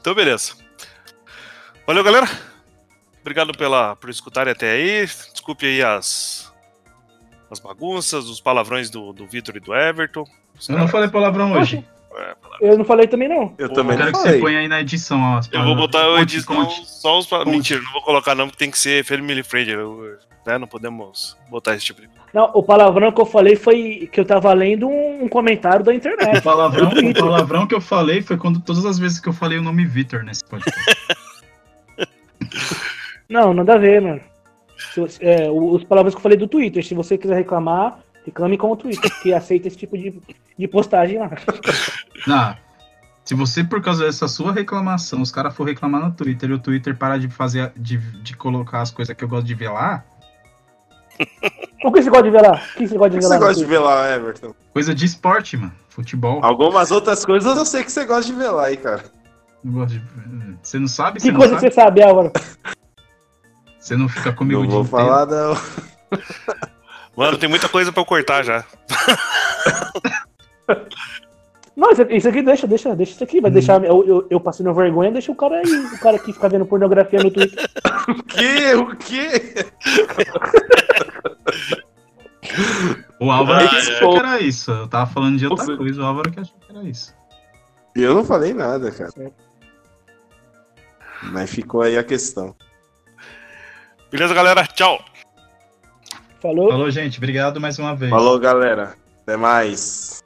A: Então, beleza. Valeu, galera. Obrigado pela, por escutarem até aí. Desculpe aí as, as bagunças, os palavrões do, do Vitor e do Everton.
D: Eu não falei palavrão hoje.
A: É,
C: Eu não falei também, não.
B: Eu
A: Pô,
B: também
D: Eu quero
B: não
D: que você
B: falei.
D: ponha aí na edição, ó.
A: Eu vou botar o edição
D: conte.
A: só os. pa-
D: Conte.
A: Mentira, não vou colocar não, porque tem que ser family friendly. eu- né? Não podemos botar esse tipo de.
C: Não, o palavrão que eu falei foi que eu tava lendo um, comentário da
D: O
C: internet.
D: palavrão, o palavrão que eu falei foi quando todas as vezes que eu falei o nome Vitor nesse podcast.
C: Não, nada a ver, mano. Se você- é, os palavrões que eu falei do Twitter. Se você quiser reclamar, reclame com o Twitter, que aceita esse tipo de, de postagem lá. <laughs>
D: Ah, se você, por causa dessa sua reclamação, os caras for reclamar no Twitter e o Twitter parar de fazer, de, de colocar as coisas que eu gosto de ver lá,
C: O que você gosta de ver lá? O que você gosta de
B: que
C: ver
B: você
C: lá? no
B: gosta de ver lá, Everton?
D: coisa de esporte, mano. Futebol.
B: Algumas outras coisas eu sei que você gosta de ver lá, aí, cara.
D: Não gosto de- Você não sabe? Você
C: Que
D: não
C: coisa
D: sabe?
C: você sabe, Álvaro?
D: Você não fica comigo
B: Não
D: o
B: vou
D: dia inteiro.
B: falar, não. <laughs>
A: Mano, tem muita coisa pra eu cortar já. <laughs>
C: Não, isso aqui, deixa, deixa, deixa isso aqui. Vai deixar eu, eu, eu passando vergonha, deixa o cara aí, o cara que fica vendo pornografia no Twitter. <laughs>
B: O quê? O quê?
D: O Álvaro
A: Ah,
D: que
A: é.
D: achou que era isso. Eu tava falando de outra
B: Você-
D: coisa, o Álvaro que achou que era isso.
B: Eu não falei nada, cara.
C: Certo.
B: Mas ficou aí a questão.
A: Beleza, galera? Tchau.
C: Falou?
D: Falou, gente. Obrigado mais uma vez.
B: Falou, galera. Até mais.